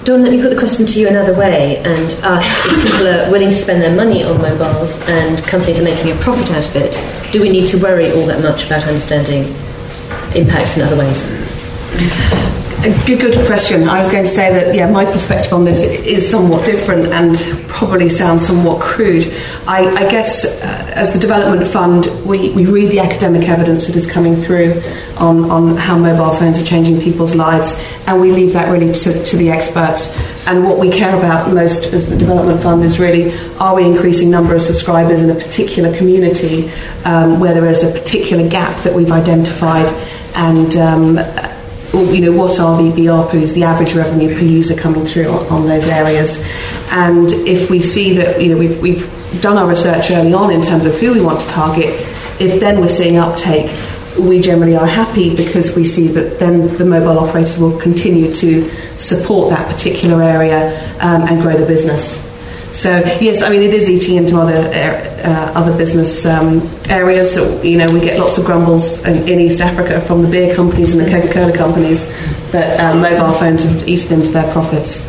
Speaker 1: Dawn, let me put the question to you another way and ask if people are willing to spend their money on mobiles and companies are making a profit out of it, do we need to worry all that much about understanding impacts in other ways?
Speaker 4: Good, good question. I was going to say that, yeah, my perspective on this is somewhat different and probably sounds somewhat crude. I, I guess uh, as the development fund, we, we read the academic evidence that is coming through on, on how mobile phones are changing people's lives, and we leave that really to, to the experts. And what we care about most as the development fund is really are we increasing number of subscribers in a particular community um, where there is a particular gap that we've identified and um, you know, what are the, the ARPUs, the average revenue per user coming through on, on, those areas. And if we see that, you know, we've, we've done our research early on in terms of who we want to target, if then we're seeing uptake, we generally are happy because we see that then the mobile operators will continue to support that particular area um, and grow the business. So yes, I mean it is eating into other uh, other business um, areas. So you know we get lots of grumbles in, in, East Africa from the beer companies and the Coca-Cola companies that um, mobile phones have eaten into their profits.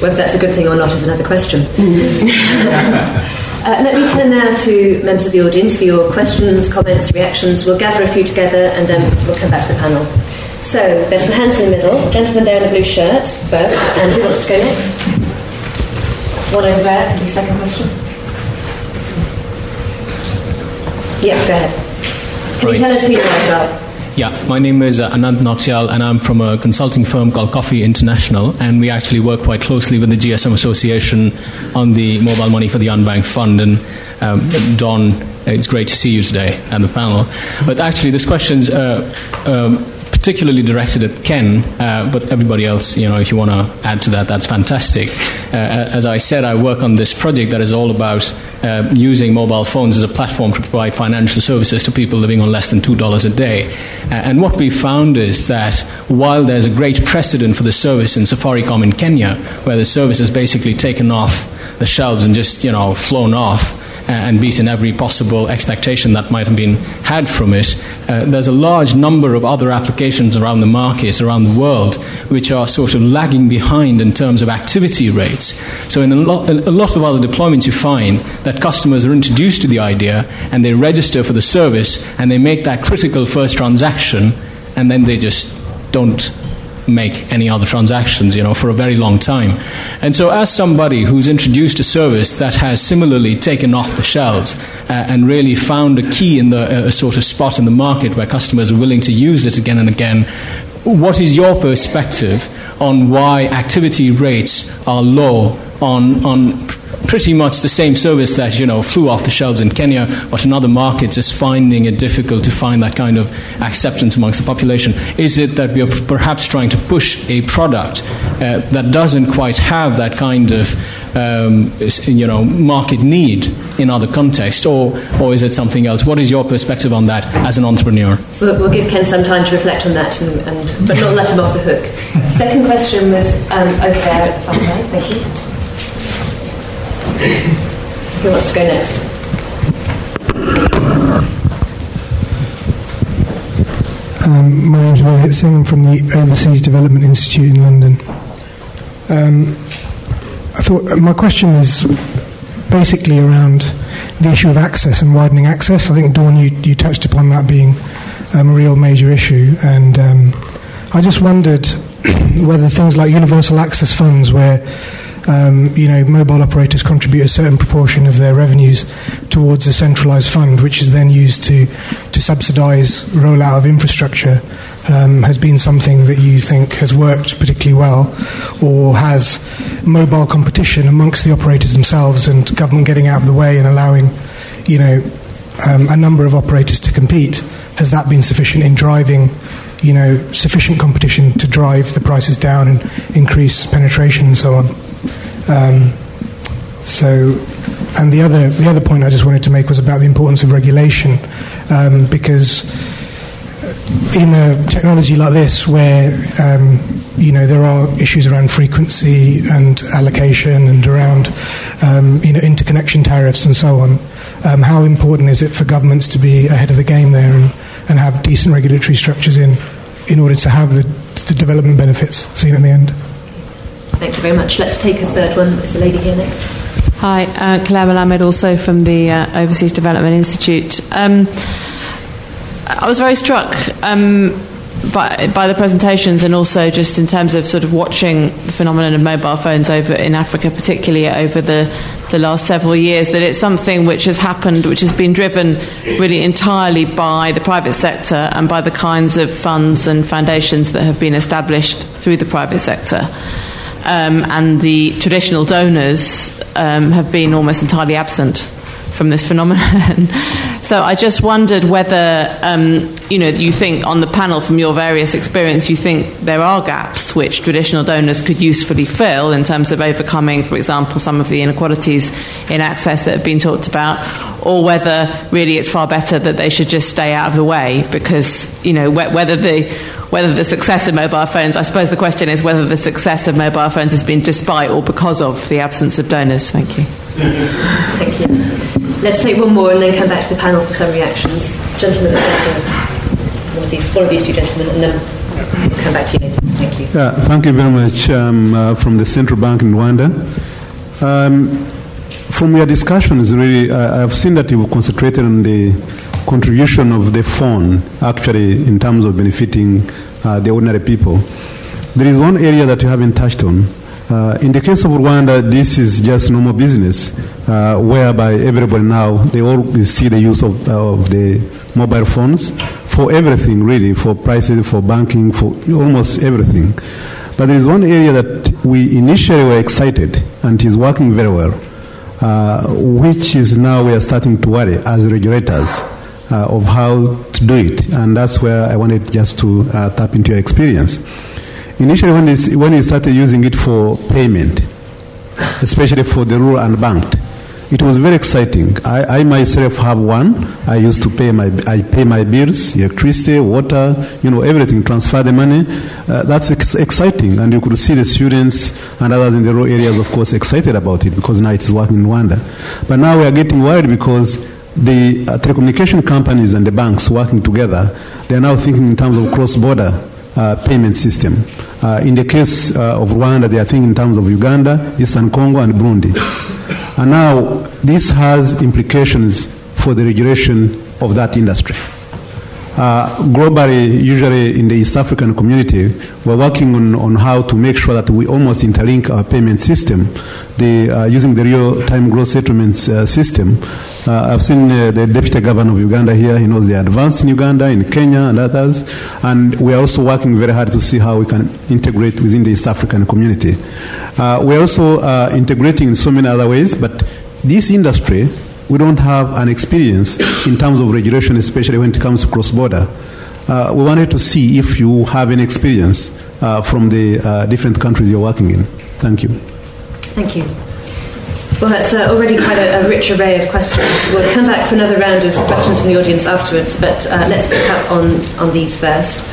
Speaker 1: Whether that's a good thing or not is another question. uh, let me turn now to members of the audience for your questions, comments, reactions. We'll gather a few together and then we'll come back to the panel. So there's some hands in the middle. Gentleman there in the blue shirt first, and who wants to go next? One over there, the second question. Yeah, go ahead. Can right. you tell us who you are as well?
Speaker 5: Yeah, my name is uh, Anand Nautiyal, and I'm from a consulting firm called Coffey International, and we actually work quite closely with the GSM Association on the mobile money for the unbanked fund. And um, Dawn, it's great to see you today and the panel. But actually, this question's uh, um, particularly directed at Ken, uh, but everybody else, you know, if you want to add to that, that's fantastic. Uh, as I said, I work on this project that is all about uh, using mobile phones as a platform to provide financial services to people living on less than $2 a day. Uh, and what we found is that while there's a great precedent for the service in Safaricom in Kenya, where the service has basically taken off the shelves and just, you know, flown off, and beaten every possible expectation that might have been had from it. Uh, there's a large number of other applications around the market, around the world, which are sort of lagging behind in terms of activity rates. So, in a lot, a lot of other deployments, you find that customers are introduced to the idea and they register for the service and they make that critical first transaction and then they just don't make any other transactions, you know, for a very long time. And so, as somebody who's introduced a service that has similarly taken off the shelves uh, and really found a key in the uh, sort of spot in the market where customers are willing to use it again and again, what is your perspective on why activity rates are low on on pretty much the same service that you know flew off the shelves in Kenya, but in other markets is finding it difficult to find that kind of acceptance amongst the population. Is it that we are perhaps trying to push a product uh, that doesn't quite have that kind of um, you know market need in other contexts, or or is it something else? What is your perspective on that as an entrepreneur?
Speaker 1: We'll, we'll give Ken some time to reflect on that, and, and but not let him off the hook. Second question was um, over there, Thank you. Who wants to go next?
Speaker 6: Um, my name is Rohit Singh. From the Overseas Development Institute in London. Um, I thought uh, my question is basically around the issue of access and widening access. I think Dawn, you, you touched upon that being um, a real major issue, and um, I just wondered whether things like universal access funds, where um, you know, mobile operators contribute a certain proportion of their revenues towards a centralised fund, which is then used to to subsidise rollout of infrastructure. Um, has been something that you think has worked particularly well, or has mobile competition amongst the operators themselves and government getting out of the way and allowing, you know, um, a number of operators to compete? Has that been sufficient in driving you know, sufficient competition to drive the prices down and increase penetration and so on. Um, so, and the other the other point I just wanted to make was about the importance of regulation, um, because in a technology like this, where um, you know there are issues around frequency and allocation and around um, you know interconnection tariffs and so on, um, how important is it for governments to be ahead of the game there and, and have decent regulatory structures in in order to have the, the development benefits seen at the end?
Speaker 1: Thank you very much. Let's take a third one. There's a lady here next.
Speaker 7: Hi, uh, Claire Melamed, also from the uh, Overseas Development Institute. Um, I was very struck um, by, by the presentations and also just in terms of sort of watching the phenomenon of mobile phones over in Africa, particularly over the, the last several years, that it's something which has happened, which has been driven really entirely by the private sector and by the kinds of funds and foundations that have been established through the private sector. Um, and the traditional donors um, have been almost entirely absent from this phenomenon. so I just wondered whether, um, you know, you think on the panel from your various experience, you think there are gaps which traditional donors could usefully fill in terms of overcoming, for example, some of the inequalities in access that have been talked about, or whether really it's far better that they should just stay out of the way because, you know, whether the whether the success of mobile phones, I suppose the question is whether the success of mobile phones has been despite or because of the absence of donors. Thank you.
Speaker 1: Thank you. Let's take one more and then come back to the panel for some reactions. Gentlemen, one of these, one of these two gentlemen, and then we'll come back to you later. Thank you.
Speaker 8: Yeah, thank you very much um, uh, from the Central Bank in Rwanda. Um, from your discussions, really, uh, I've seen that you've concentrated on the contribution of the phone, actually, in terms of benefiting uh, the ordinary people. There is one area that you haven't touched on. Uh, in the case of Rwanda, this is just normal business, uh, whereby everybody now they all see the use of, uh, of the mobile phones for everything, really, for prices, for banking, for almost everything. But there is one area that we initially were excited and is working very well, uh, which is now we are starting to worry as regulators of how to do it, and that's where I wanted just to uh, tap into your experience. Initially, when, when we started using it for payment, especially for the rural and banked, it was very exciting. I, I, myself have one. I used to pay my I pay my bills, electricity, water, you know, everything. Transfer the money. Uh, that's ex- exciting, and you could see the students and others in the rural areas, of course, excited about it because now it is working in Rwanda. But now we are getting worried because the uh, telecommunication companies and the banks working together, they are now thinking in terms of cross-border uh, payment system. Uh, in the case uh, of Rwanda, they are thinking in terms of Uganda, Eastern Congo, and Burundi. And now this has implications for the regulation of that industry. Uh, globally, usually in the East African community, we're working on, on how to make sure that we almost interlink our payment system. The, uh, using the real-time gross settlements uh, system, uh, I've seen uh, the deputy governor of Uganda here. He knows the advanced in Uganda, in Kenya, and others. And we are also working very hard to see how we can integrate within the East African community. Uh, we're also integrating in so many other ways, but this industry we don't have an experience in terms of regulation, especially when it comes to cross border. Uh, we wanted to see if you have any experience uh, from the uh, different countries you're working in. Thank you.
Speaker 1: Thank you. Well, that's uh, already quite a, a, rich array of questions. We'll come back for another round of questions from the audience afterwards, but uh, let's pick up on, on these first.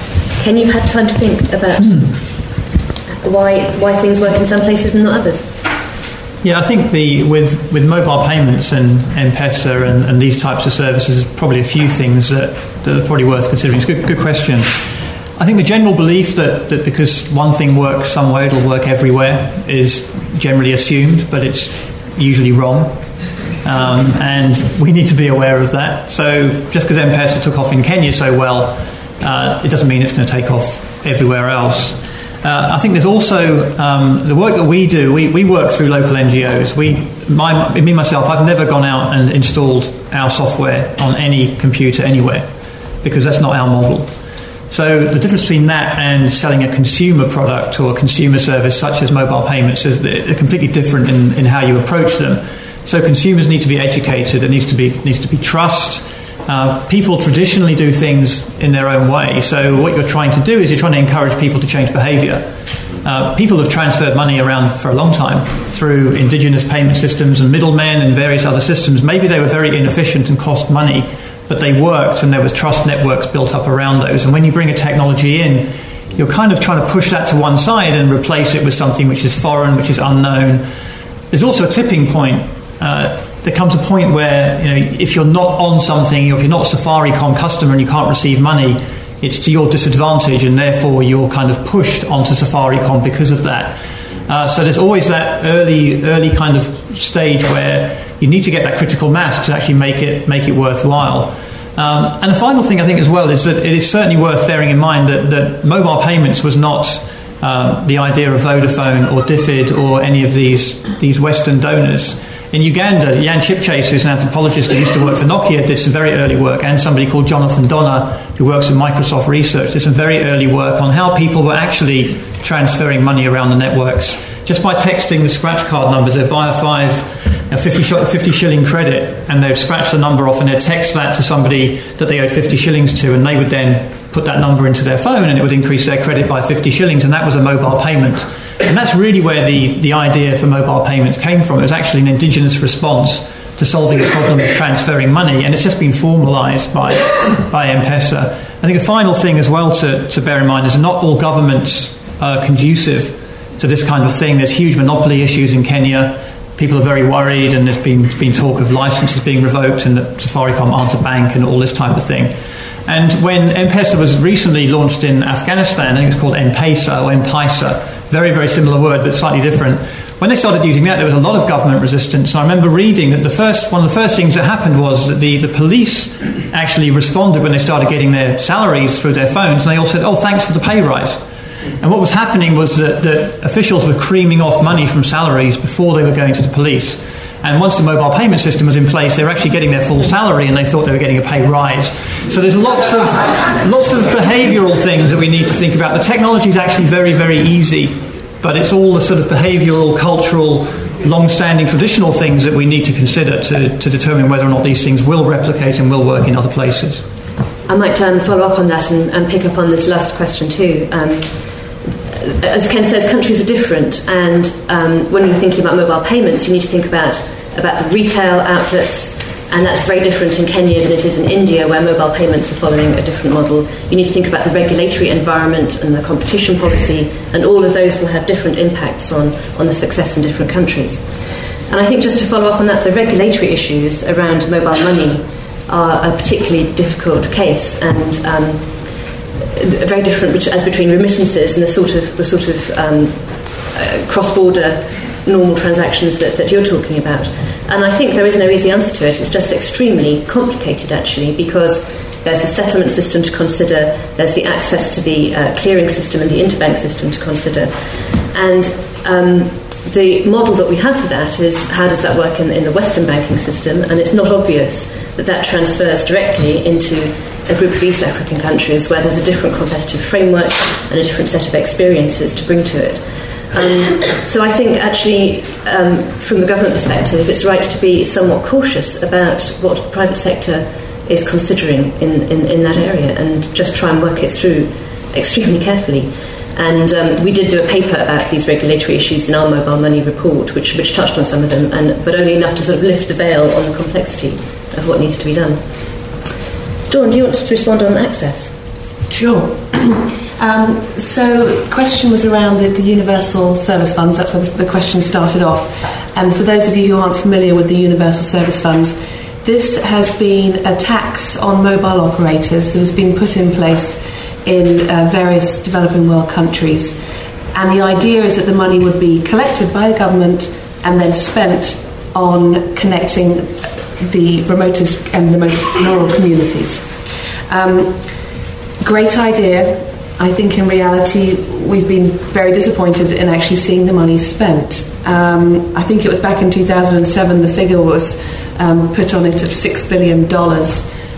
Speaker 1: Ken, you've had time to think about why, why things work in some places and not others.
Speaker 3: Yeah, I think the with with mobile payments and M-Pesa and, and these types of services, probably a few things that, that are probably worth considering. It's a good, good question. I think the general belief that, that because one thing works somewhere, it'll work everywhere is generally assumed, but it's usually wrong. Um, and we need to be aware of that. So just because M-Pesa took off in Kenya so well, uh, it doesn't mean it's going to take off everywhere else. Uh, I think there's also um, the work that we do. We, we work through local NGOs. We, my, me myself, I've never gone out and installed our software on any computer anywhere because that's not our model. So the difference between that and selling a consumer product or a consumer service such as mobile payments is they're completely different in, in how you approach them. So consumers need to be educated. There needs to be needs to be trust. Uh, people traditionally do things in their own way. So, what you're trying to do is you're trying to encourage people to change behavior. Uh, people have transferred money around for a long time through indigenous payment systems and middlemen and various other systems. Maybe they were very inefficient and cost money, but they worked and there was trust networks built up around those. And when you bring a technology in, you're kind of trying to push that to one side and replace it with something which is foreign, which is unknown. There's also a tipping point. Uh, there comes a point where you know, if you're not on something, if you're not a Safaricom customer and you can't receive money, it's to your disadvantage, and therefore you're kind of pushed onto Safaricom because of that. Uh, so there's always that early, early kind of stage where you need to get that critical mass to actually make it make it worthwhile. Um, and the final thing I think as well is that it is certainly worth bearing in mind that, that mobile payments was not um, the idea of Vodafone or DFID or any of these these Western donors. In Uganda, Jan Chipchase, who's an anthropologist who used to work for Nokia, did some very early work, and somebody called Jonathan Donner, who works at Microsoft Research, did some very early work on how people were actually transferring money around the networks just by texting the scratch card numbers. They'd buy a five, a 50, 50 shilling credit, and they'd scratch the number off and they'd text that to somebody that they owed 50 shillings to, and they would then put that number into their phone and it would increase their credit by 50 shillings, and that was a mobile payment. And that's really where the, the idea for mobile payments came from. It was actually an indigenous response to solving a problem of transferring money, and it's just been formalised by, by M-Pesa. I think a final thing as well to, to bear in mind is not all governments are conducive to this kind of thing. There's huge monopoly issues in Kenya. People are very worried, and there's been, been talk of licenses being revoked and that Safaricom aren't a bank and all this type of thing. And when M-Pesa was recently launched in Afghanistan, I think it's called M-Pesa or M-Paisa, very, very similar word, but slightly different. When they started using that, there was a lot of government resistance. And I remember reading that the first, one of the first things that happened was that the, the police actually responded when they started getting their salaries through their phones, and they all said, oh, thanks for the pay rise. And what was happening was that, that officials were creaming off money from salaries before they were going to the police. And once the mobile payment system was in place, they were actually getting their full salary and they thought they were getting a pay rise. So there's lots of, lots of behavioural things that we need to think about. The technology is actually very, very easy, but it's all the sort of behavioural, cultural, long standing traditional things that we need to consider to, to determine whether or not these things will replicate and will work in other places.
Speaker 1: I might um, follow up on that and, and, pick up on this last question too. Um, as Ken says, countries are different, and um, when you're thinking about mobile payments, you need to think about about the retail outlets, and that's very different in Kenya than it is in India, where mobile payments are following a different model. You need to think about the regulatory environment and the competition policy, and all of those will have different impacts on, on the success in different countries. And I think just to follow up on that, the regulatory issues around mobile money are a particularly difficult case, and um, very different as between remittances and the sort of the sort of um, uh, cross-border normal transactions that, that you're talking about. And I think there is no easy answer to it. It's just extremely complicated, actually, because there's the settlement system to consider, there's the access to the uh, clearing system and the interbank system to consider. And um, the model that we have for that is how does that work in, in the Western banking system? And it's not obvious that that transfers directly into a group of East African countries where there's a different competitive framework and a different set of experiences to bring to it. Um, so I think actually, um, from the government perspective, it's right to be somewhat cautious about what the private sector is considering in, in, in that area and just try and work it through extremely carefully. And um, we did do a paper about these regulatory issues in our mobile money report, which, which touched on some of them, and, but only enough to sort of lift the veil on the complexity of what needs to be done. Dawn, do you want to respond on access?
Speaker 4: Sure. Um, so, the question was around the, the, universal service funds. That's where the, the question started off. And for those of you who aren't familiar with the universal service funds, this has been a tax on mobile operators that has been put in place in uh, various developing world countries. And the idea is that the money would be collected by the government and then spent on connecting the remotest and the most rural communities. Um, great idea. I think in reality we've been very disappointed in actually seeing the money spent. Um, I think it was back in 2007 the figure was um, put on it of $6 billion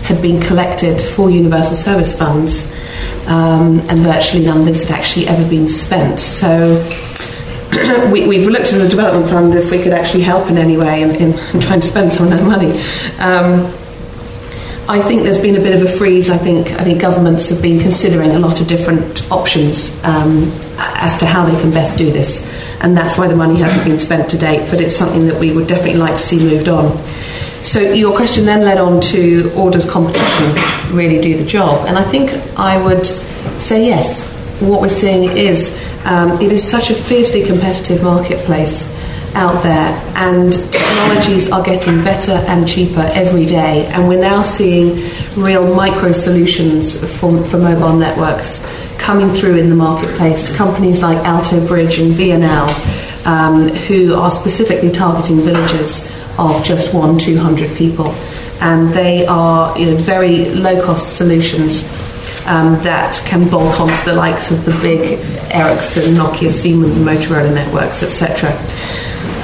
Speaker 4: had been collected for universal service funds, um, and virtually none of this had actually ever been spent. So we, have looked at the development fund if we could actually help in any way in, in, in trying to spend some of that money. Um, I think there's been a bit of a freeze. I think I think governments have been considering a lot of different options um, as to how they can best do this, and that's why the money hasn't been spent to date. But it's something that we would definitely like to see moved on. so your question then led on to, or does competition really do the job? And I think I would say yes. What we're seeing is um, it is such a fiercely competitive marketplace out there, and technologies are getting better and cheaper every day. And we're now seeing real micro solutions for, for mobile networks coming through in the marketplace. Companies like Altobridge and VNL, um, who are specifically targeting villages of just one, 200 people. And they are you know, very low cost solutions um, that can bolt onto the likes of the big Ericsson, Nokia, Siemens, Motorola networks, etc.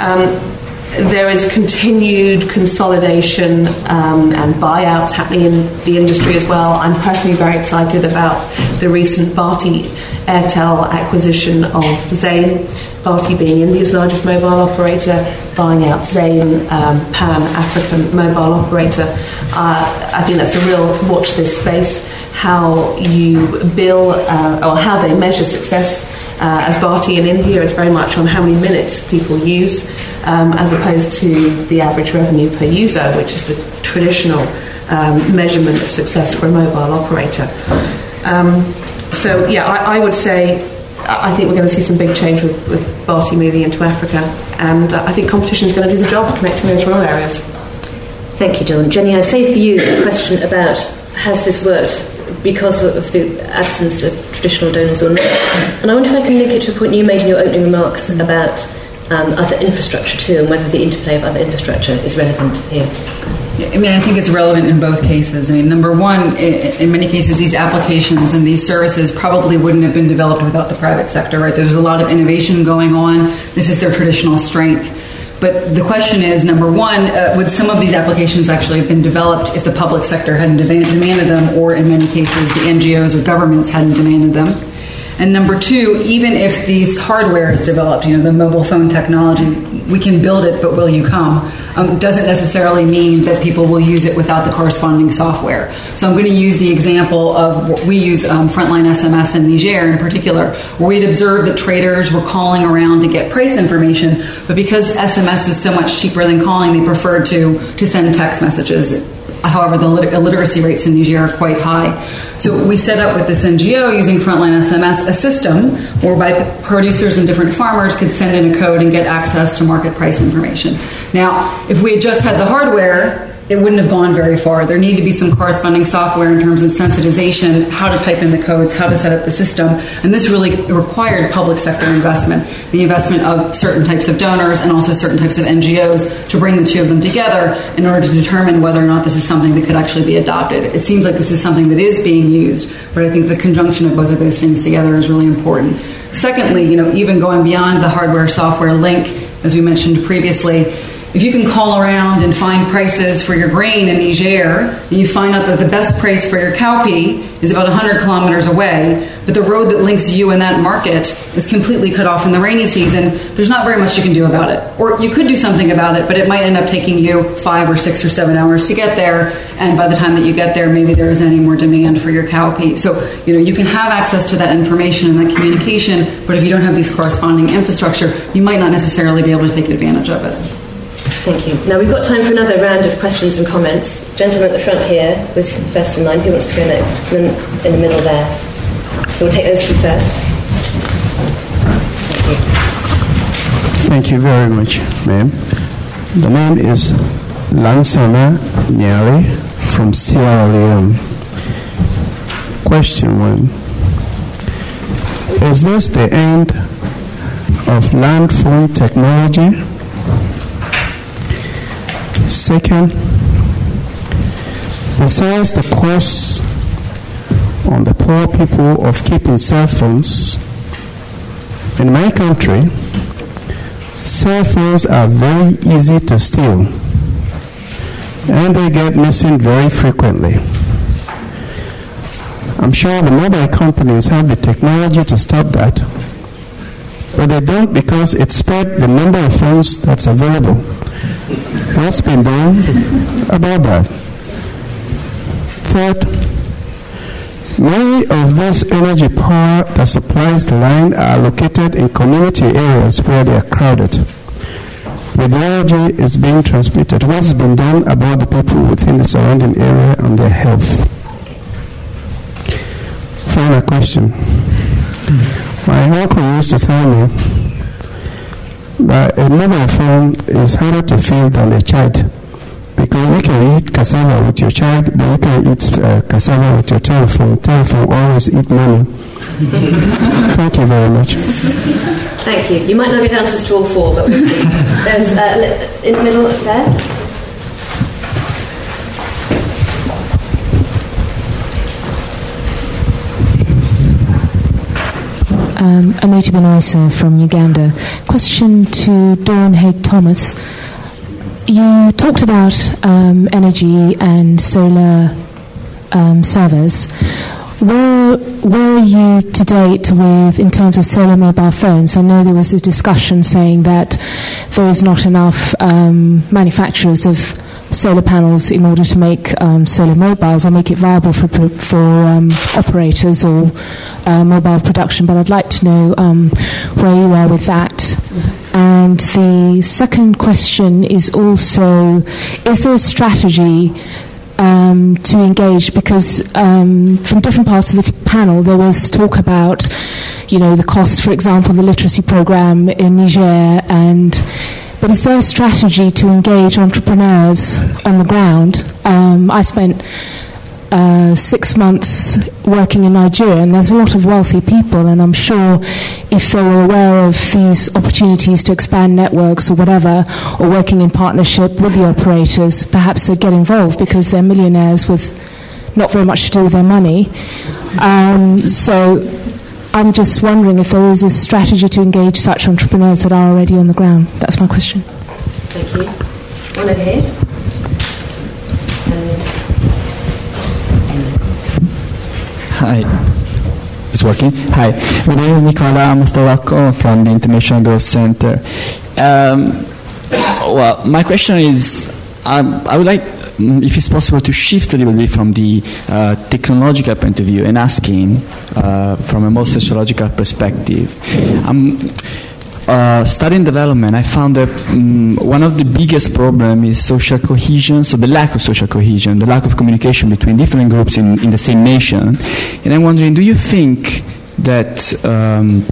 Speaker 4: Um, there is continued consolidation um, and buyouts happening in the industry as well. I'm personally very excited about the recent Bharti Airtel acquisition of Zain, Bharti being India's largest mobile operator, buying out Zain, um, Pan African mobile operator. Uh, I think that's a real watch this space. How you bill uh, or how they measure success uh, as Bharti in India is very much on how many minutes people use, um, as opposed to the average revenue per user, which is the traditional um, measurement of success for a mobile operator. Um, so, yeah, I, I, would say I think we're going to see some big change with, with Bharti moving into Africa, and uh, I think competition is going to do the job of connecting those rural areas.
Speaker 1: Thank you, John. Jenny, I say for you the question about has this worked because of the absence of traditional donors or not. And I wonder if I can link it to a point you made in your opening remarks about um, other infrastructure too, and whether the interplay of other infrastructure is relevant here.
Speaker 2: I mean, I think it's relevant in both cases. I mean, number one, in many cases, these applications and these services probably wouldn't have been developed without the private sector, right? There's a lot of innovation going on. This is their traditional strength. But the question is number one, uh, would some of these applications actually have been developed if the public sector hadn't demanded them, or in many cases, the NGOs or governments hadn't demanded them? And number two, even if these hardware is developed, you know, the mobile phone technology, we can build it, but will you come? Um, doesn't necessarily mean that people will use it without the corresponding software. So I'm going to use the example of we use um, Frontline SMS in Niger in particular, where we'd observed that traders were calling around to get price information, but because SMS is so much cheaper than calling, they preferred to to send text messages However, the illiteracy rates in Niger are quite high. So we set up with this NGO using Frontline SMS a system whereby producers and different farmers could send in a code and get access to market price information. Now, if we had just had the hardware, it wouldn't have gone very far. There need to be some corresponding software in terms of sensitization, how to type in the codes, how to set up the system. And this really required public sector investment, the investment of certain types of donors and also certain types of NGOs to bring the two of them together in order to determine whether or not this is something that could actually be adopted. It seems like this is something that is being used, but I think the conjunction of both of those things together is really important. Secondly, you know, even going beyond the hardware software link, as we mentioned previously, if you can call around and find prices for your grain in Niger, and you find out that the best price for your cowpea is about 100 kilometers away, but the road that links you and that market is completely cut off in the rainy season, there's not very much you can do about it. Or you could do something about it, but it might end up taking you five or six or seven hours to get there, and by the time that you get there, maybe there isn't any more demand for your cowpea. So, you know, you can have access to that information and that communication, but if you don't have these corresponding infrastructure, you might not necessarily be able to take advantage of it.
Speaker 1: Thank you. Now we've got time for another round of questions and comments. Gentleman at the front here was first in line. Who wants to go next? Then in the middle there. So we'll take those two first.
Speaker 9: Thank you Thank you very much, ma'am. The name is Lansana Nyari from Sierra Leone. Question one Is this the end of land phone technology? Second, besides the cost on the poor people of keeping cell phones, in my country, cell phones are very easy to steal and they get missing very frequently. I'm sure the mobile companies have the technology to stop that, but they don't because it spread the number of phones that's available. What's been done about that? Third, many of this energy power that supplies the line are located in community areas where they are crowded. the energy is being transmitted. What's been done about the people within the surrounding area and their health? Final question. My uncle used to tell me that a mobile phone is harder to fill than a child because you can eat cassava with your child, but you can eat uh, cassava with your telephone. Telephone always eat money. Thank you very much.
Speaker 1: Thank you. You might not get answers to all four, but we'll see. There's uh, in the middle there.
Speaker 10: Um, Amoti Benaisa from Uganda. Question to Dawn Haig Thomas. You talked about um, energy and solar um, servers. Where, where are you to date with in terms of solar mobile phones? I know there was a discussion saying that there is not enough um, manufacturers of solar panels in order to make um, solar mobiles or make it viable for, for um, operators or uh, mobile production. But I'd like to know um, where you are with that. And the second question is also is there a strategy um, to engage because um, from different parts of this panel there was talk about you know the cost for example the literacy program in Niger and but is there a strategy to engage entrepreneurs on the ground? Um, I spent uh, six months working in Nigeria, and there's a lot of wealthy people, and I'm sure if they were aware of these opportunities to expand networks or whatever, or working in partnership with the operators, perhaps they'd get involved because they're millionaires with not very much to do with their money. Um, so I'm just wondering if there is a strategy to engage such entrepreneurs that are already on the ground. That's my question.
Speaker 1: Thank you. One over here.
Speaker 11: Hi. It's working. Hi. My name is Nicola Mustawako from the International Growth Center. Um, well, my question is um, I would like if it's possible to shift a little bit from the uh, technological point of view and asking uh, from a more sociological perspective. Um, uh, studying development, I found that um, one of the biggest problems is social cohesion, so the lack of social cohesion, the lack of communication between different groups in, in the same nation. And I'm wondering, do you think that um,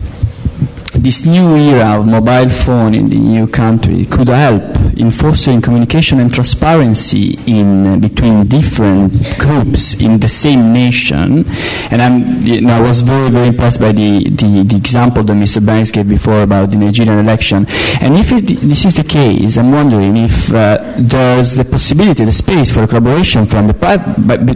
Speaker 11: this new era of mobile phone in the new country could help in fostering communication and transparency in uh, between different groups in the same nation. And I'm, you know, I was very, very impressed by the, the, the, example that Mr. Banks gave before about the Nigerian election. And if it, this is the case, I'm wondering if uh, there's the possibility, the space for collaboration from the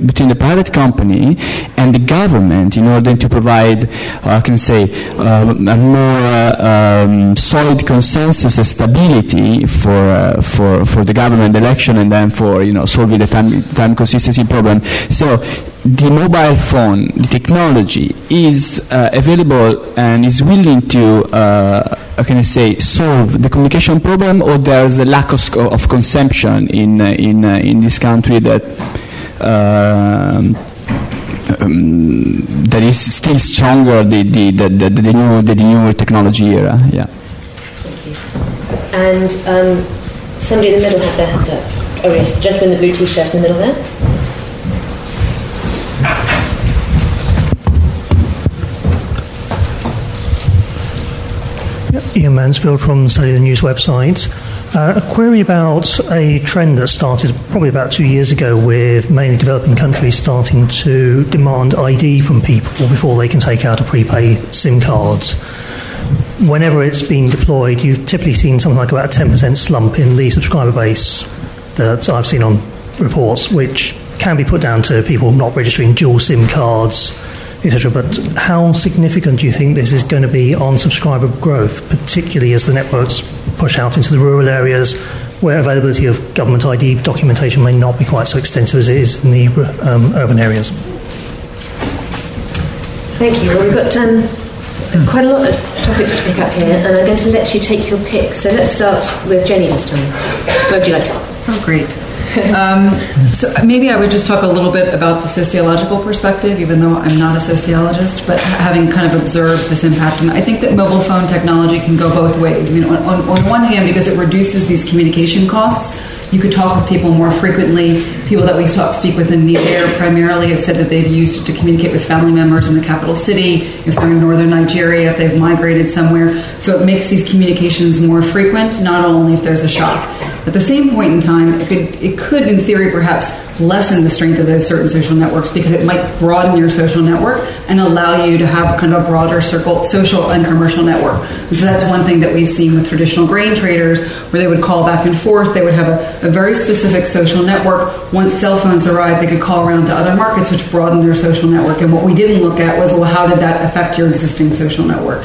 Speaker 11: between the private company and the government in order to provide, uh, I can say, uh, a more uh, um, solid consensus and stability for uh, for for the government election and then for you know solving the time time consistency problem. So the mobile phone, the technology is uh, available and is willing to, uh, how can I say, solve the communication problem, or there's a lack of, of consumption in uh, in uh, in this country that. Um, that is still stronger the the, the, the, the new the new technology era. Yeah.
Speaker 1: And um, somebody in the middle had their hand up. Oh yes, gentleman in the blue t-shirt in the middle there.
Speaker 12: Ian Mansfield from Cellular News website. Uh, a query about a trend that started probably about two years ago with mainly developing countries starting to demand ID from people before they can take out a prepaid SIM card. Whenever it's been deployed, you've typically seen something like about a 10% slump in the subscriber base that I've seen on reports, which can be put down to people not registering dual SIM cards, etc. But how significant do you think this is going to be on subscriber growth, particularly as the networks push out into the rural areas where availability of government ID documentation may not be quite so extensive as it is in the um, urban areas.
Speaker 1: Thank you. Well, we've got um, quite a lot of topics to pick up here, and I'm going to let you take your pick. So let's start with Jenny this time. Where would you like to?
Speaker 2: Oh, great. Um, so maybe I would just talk a little bit about the sociological perspective, even though I'm not a sociologist, but having kind of observed this impact. And I think that mobile phone technology can go both ways. I mean, on, on, on one hand, because it reduces these communication costs, you could talk with people more frequently. People that we talk, speak with in Niger primarily have said that they've used it to communicate with family members in the capital city, if they're in northern Nigeria, if they've migrated somewhere. So it makes these communications more frequent, not only if there's a shock. At the same point in time, it could, it could in theory, perhaps lessen the strength of those certain social networks because it might broaden your social network and allow you to have kind of a broader circle, social and commercial network. So that's one thing that we've seen with traditional grain traders, where they would call back and forth. They would have a, a very specific social network. Once cell phones arrived, they could call around to other markets, which broadened their social network. And what we didn't look at was, well, how did that affect your existing social network?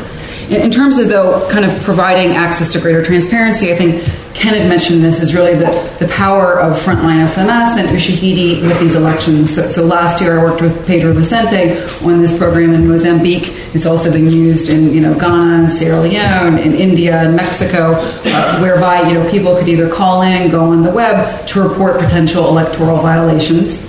Speaker 2: In terms of, though, kind of providing access to greater transparency, I think Ken had mentioned this is really the, the power of frontline SMS and Ushahidi with these elections. So, so, last year I worked with Pedro Vicente on this program in Mozambique. It's also been used in you know Ghana and Sierra Leone, in India and Mexico, uh, whereby you know people could either call in, go on the web to report potential electoral violations.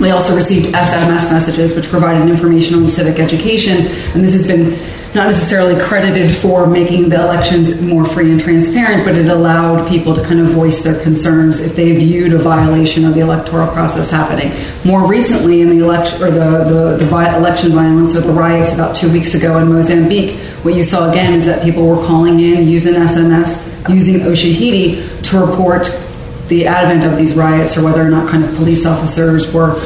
Speaker 2: We also received SMS messages, which provided information on civic education, and this has been not necessarily credited for making the elections more free and transparent, but it allowed people to kind of voice their concerns if they viewed a violation of the electoral process happening. More recently, in the election or the, the, the election violence or the riots about two weeks ago in Mozambique, what you saw again is that people were calling in using SMS, using Ushahidi to report the advent of these riots or whether or not kind of police officers were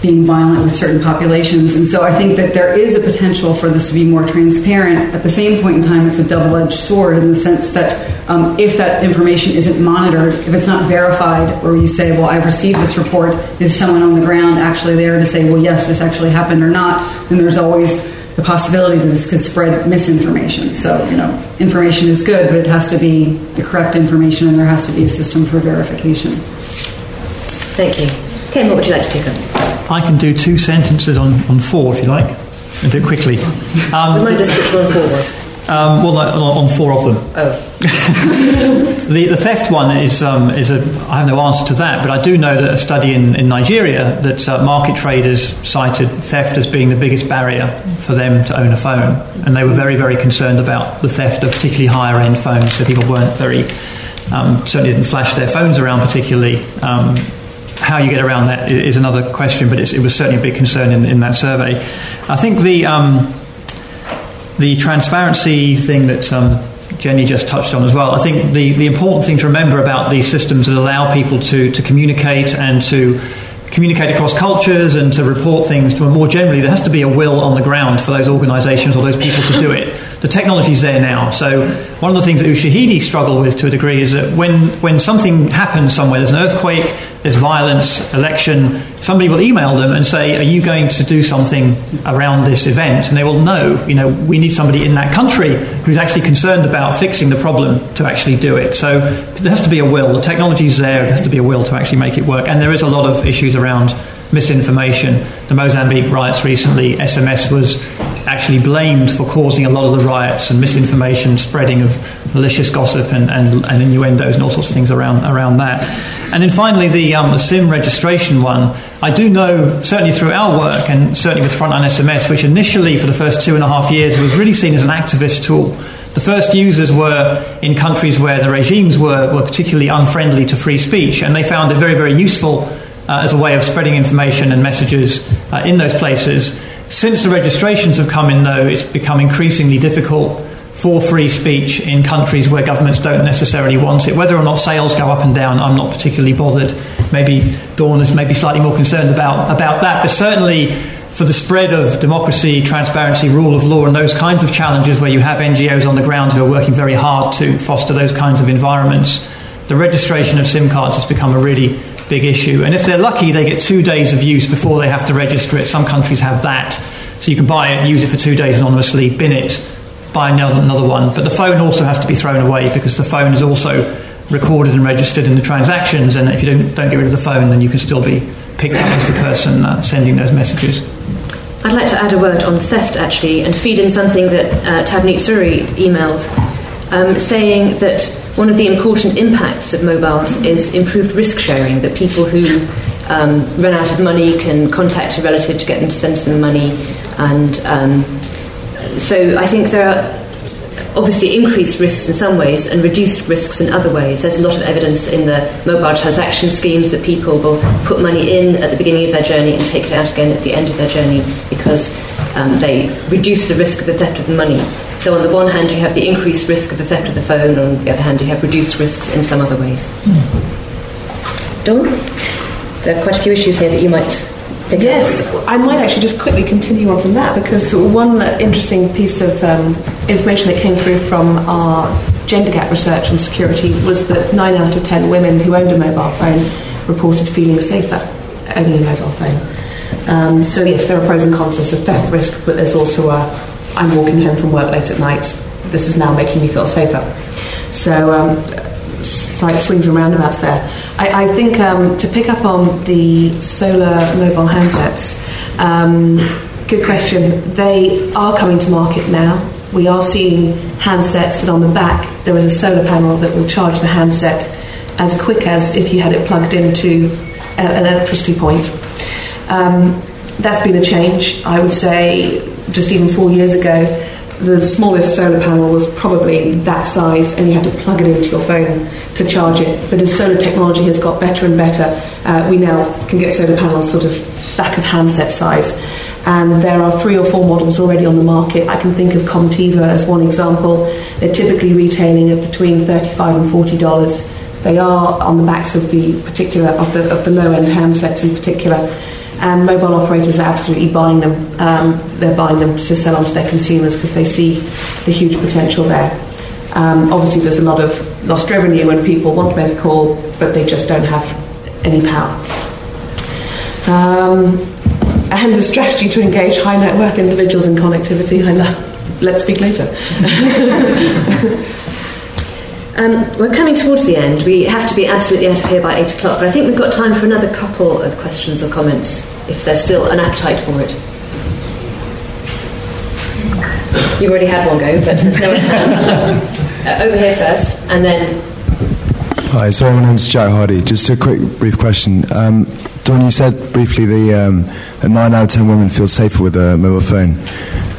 Speaker 2: being violent with certain populations. And so I think that there is a potential for this to be more transparent. At the same point in time, it's a double edged sword in the sense that um, if that information isn't monitored, if it's not verified, or you say, well, I've received this report, is someone on the ground actually there to say, well, yes, this actually happened or not, then there's always the possibility that this could spread misinformation. So, you know, information is good, but it has to be the correct information and there has to be a system for verification.
Speaker 1: Thank you. Ken, what would you like to pick up?
Speaker 3: I can do two sentences on, on four if you like, and do it quickly.
Speaker 1: Um, Remind us which one four was.
Speaker 3: Um, well, on, on, four of them.
Speaker 1: Oh.
Speaker 3: the, the theft one is, um, is a, I have no answer to that, but I do know that a study in, in Nigeria that uh, market traders cited theft as being the biggest barrier for them to own a phone. And they were very, very concerned about the theft of particularly higher end phones, so people weren't very, um, certainly didn't flash their phones around particularly. How you get around that is another question, but it was certainly a big concern in, in that survey. I think the um, the transparency thing that um, Jenny just touched on as well. I think the, the important thing to remember about these systems that allow people to, to communicate and to communicate across cultures and to report things to more generally, there has to be a will on the ground for those organisations or those people to do it the technology is there now. So one of the things that Ushahidi struggle with to a degree is that when, when something happens somewhere, there's an earthquake, there's violence, election, somebody will email them and say, are you going to do something around this event? And they will know, you know, we need somebody in that country who's actually concerned about fixing the problem to actually do it. So there has to be a will. The technology is there, it has to be a will to actually make it work. And there is a lot of issues around misinformation. The Mozambique riots recently, SMS was actually blamed for causing a lot of the riots and misinformation, spreading of malicious gossip and, and, and innuendos and all sorts of things around, around that. And then finally, the, um, the SIM registration one. I do know, certainly through our work and certainly with Frontline SMS, which initially for the first two and a half years was really seen as an activist tool. The first users were in countries where the regimes were, were particularly unfriendly to free speech, and they found it very, very useful uh, as a way of spreading information and messages uh, in those places. Since the registrations have come in, though, it's become increasingly difficult for free speech in countries where governments don't necessarily want it. Whether or not sales go up and down, I'm not particularly bothered. Maybe Dawn is maybe slightly more concerned about, about that, but certainly for the spread of democracy, transparency, rule of law, and those kinds of challenges where you have NGOs on the ground who are working very hard to foster those kinds of environments, the registration of SIM cards has become a really big issue. And if they're lucky, they get two days of use before they have to register it. Some countries have that. So you can buy it, use it for two days anonymously, bin it, buy another, one. But the phone also has to be thrown away because the phone is also recorded and registered in the transactions. And if you don't, don't get rid of the phone, then you can still be picked up as the person uh, sending those messages.
Speaker 1: I'd like to add a word on theft actually and feed in something that uh, Tavneet Suri emailed, um, saying that one of the important impacts of mobiles is improved risk sharing, that people who um, run out of money can contact a relative to get them to send some money. And um, so I think there are obviously increased risks in some ways and reduced risks in other ways. There's a lot of evidence in the mobile transaction schemes that people will put money in at the beginning of their journey and take it out again at the end of their journey because um, they reduce the risk of the theft of the money. So, on the one hand, you have the increased risk of the theft of the phone, and on the other hand, you have reduced risks in some other ways. Mm. Dawn? There are quite a few issues here that you might
Speaker 4: Yes, I might actually just quickly continue on from that because one interesting piece of um, information that came through from our gender gap research on security was that 9 out of 10 women who owned a mobile phone reported feeling safer owning a mobile phone. Um, so, yes, there are pros and cons. There's a theft risk, but there's also a I'm walking home from work late at night. This is now making me feel safer. So, um, slight swings and roundabouts there. I, I think um, to pick up on the solar mobile handsets, um, good question. They are coming to market now. We are seeing handsets that on the back there is a solar panel that will charge the handset as quick as if you had it plugged into a, an electricity point. Um, that's been a change. I would say just even four years ago, the smallest solar panel was probably that size, and you had to plug it into your phone to charge it. But as solar technology has got better and better, uh, we now can get solar panels sort of back of handset size. And there are three or four models already on the market. I can think of Comtiva as one example. They're typically retailing at between 35 and forty dollars. They are on the backs of the particular of the of the low end handsets in particular and mobile operators are absolutely buying them. Um, they're buying them to sell on to their consumers because they see the huge potential there. Um, obviously, there's a lot of lost revenue when people want call, but they just don't have any power. Um, and the strategy to engage high net worth individuals in connectivity. I love. Let's speak later.
Speaker 1: Um, we're coming towards the end. We have to be absolutely out of here by 8 o'clock, but I think we've got time for another couple of questions or comments, if there's still an appetite for it. You've already had one go, but there's no uh, Over here first, and then.
Speaker 13: Hi, sorry, my name's Jack Hardy. Just a quick, brief question. Um, Dawn, you said briefly the, um, that 9 out of 10 women feel safer with a mobile phone.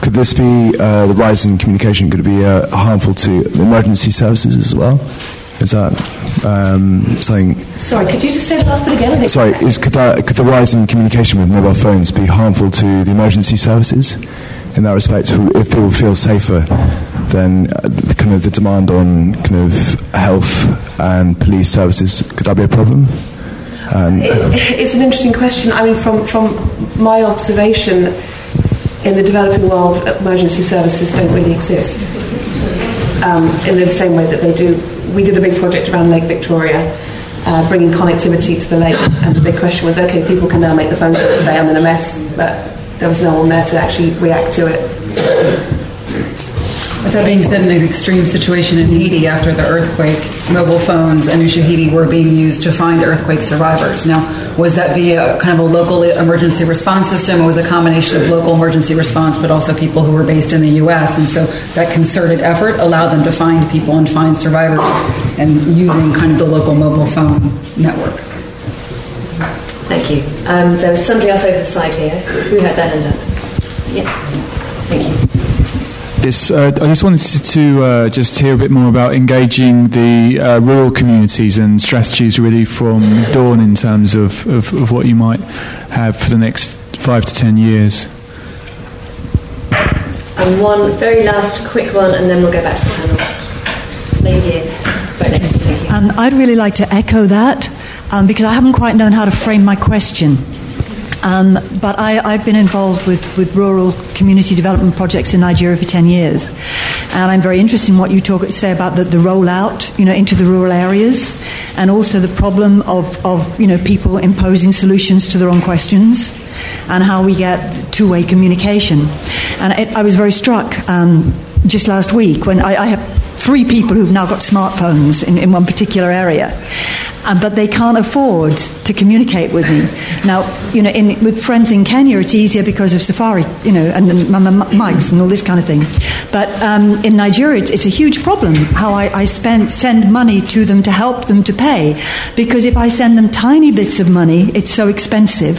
Speaker 13: Could this be uh, the rise in communication? Could it be uh, harmful to emergency services as well? Is that um, something?
Speaker 4: Sorry, could you just say the last bit again?
Speaker 13: Sorry, is, could, that, could the rise in communication with mobile phones be harmful to the emergency services? In that respect, if people feel safer, then uh, the kind of the demand on kind of health and police services could that be a problem?
Speaker 4: Um, it, it's an interesting question. I mean, from from my observation in the developing world, emergency services don't really exist um, in the same way that they do. We did a big project around Lake Victoria, uh, bringing connectivity to the lake, and the big question was, okay, people can now make the phone call and say, I'm in a mess, but there was no one there to actually react to it.
Speaker 2: With that being said, in an extreme situation in Haiti after the earthquake, mobile phones and Ushahidi were being used to find earthquake survivors. Now, was that via kind of a local emergency response system? It was a combination of local emergency response, but also people who were based in the U.S. And so that concerted effort allowed them to find people and find survivors and using kind of the local mobile phone network.
Speaker 1: Thank you. Um, there was somebody else over the side here who had their hand up. Yeah. Thank you.
Speaker 14: Yes, uh, I just wanted to uh, just hear a bit more about engaging the uh, rural communities and strategies really from Dawn in terms of, of, of, what you might have for the next five to ten years.
Speaker 1: And one very last quick one, and then we'll go back to the panel. Lady here, right next to you. Thank you.
Speaker 15: Um, I'd really like to echo that um, because I haven't quite known how to frame my question. Um, but I, have been involved with, with rural community development projects in Nigeria for 10 years. And I'm very interested in what you talk, say about the, the rollout you know, into the rural areas and also the problem of, of you know, people imposing solutions to the wrong questions and how we get two way communication. And it, I was very struck um, just last week when I, I have three people who've now got smartphones in, in one particular area. Uh, but they can't afford to communicate with me. Now, you know, in, with friends in Kenya, it's easier because of Safari, you know, and, mics and all this kind of thing. But um, in Nigeria, it's, it's, a huge problem how I, I spend, send money to them to help them to pay, because if I send them tiny bits of money, it's so expensive.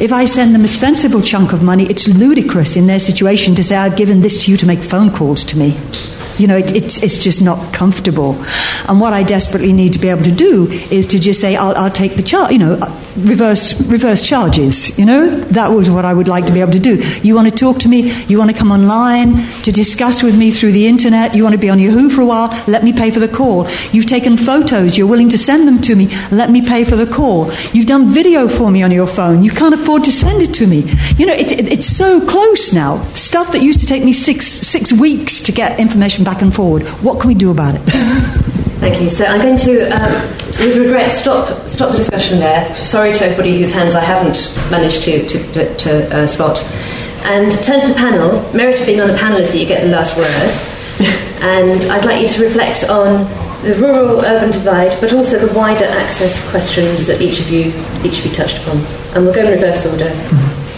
Speaker 15: If I send them a sensible chunk of money, it's ludicrous in their situation to say, I've given this to you to make phone calls to me. You know, it, it, it's just not comfortable. And what I desperately need to be able to do is to just say, I'll, I'll take the charge, you know, reverse, reverse charges. You know, that was what I would like to be able to do. You want to talk to me, you want to come online to discuss with me through the internet, you want to be on Yahoo for a while, let me pay for the call. You've taken photos, you're willing to send them to me, let me pay for the call. You've done video for me on your phone, you can't afford to send it to me. You know, it, it, it's so close now. Stuff that used to take me six, six weeks to get information back and forward. What can we do about it?
Speaker 1: Thank you. So I'm going to, um, with regret, stop stop the discussion there. Sorry to everybody whose hands I haven't managed to to, to uh, spot. And turn to the panel. Merit of being on the panel is that you get the last word. and I'd like you to reflect on the rural-urban divide, but also the wider access questions that each of you each of you touched upon. And we'll go in reverse order.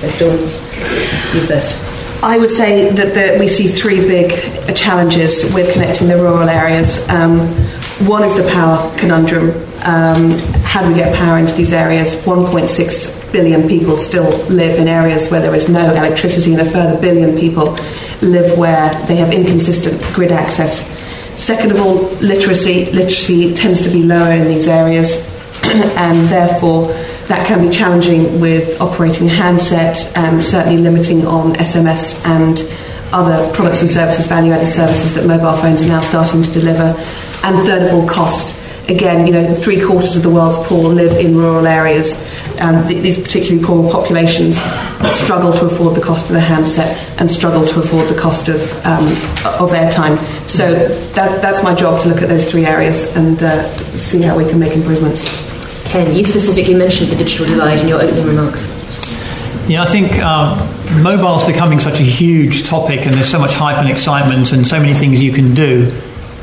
Speaker 1: So Dawn, you first.
Speaker 4: I would say that the, we see three big challenges with connecting the rural areas. Um, one is the power conundrum. Um, how do we get power into these areas? 1.6 billion people still live in areas where there is no electricity, and a further billion people live where they have inconsistent grid access. Second of all, literacy. Literacy tends to be lower in these areas, and therefore that can be challenging with operating a handset and certainly limiting on SMS and other products and services, value added services that mobile phones are now starting to deliver and third of all, cost. Again, you know, three quarters of the world's poor live in rural areas. Um, these particularly poor populations struggle to afford the cost of the handset and struggle to afford the cost of um, of airtime. So that, that's my job to look at those three areas and uh, see how we can make improvements.
Speaker 1: You specifically mentioned the digital divide in your opening remarks.
Speaker 3: Yeah, I think um, mobile is becoming such a huge topic, and there's so much hype and excitement, and so many things you can do.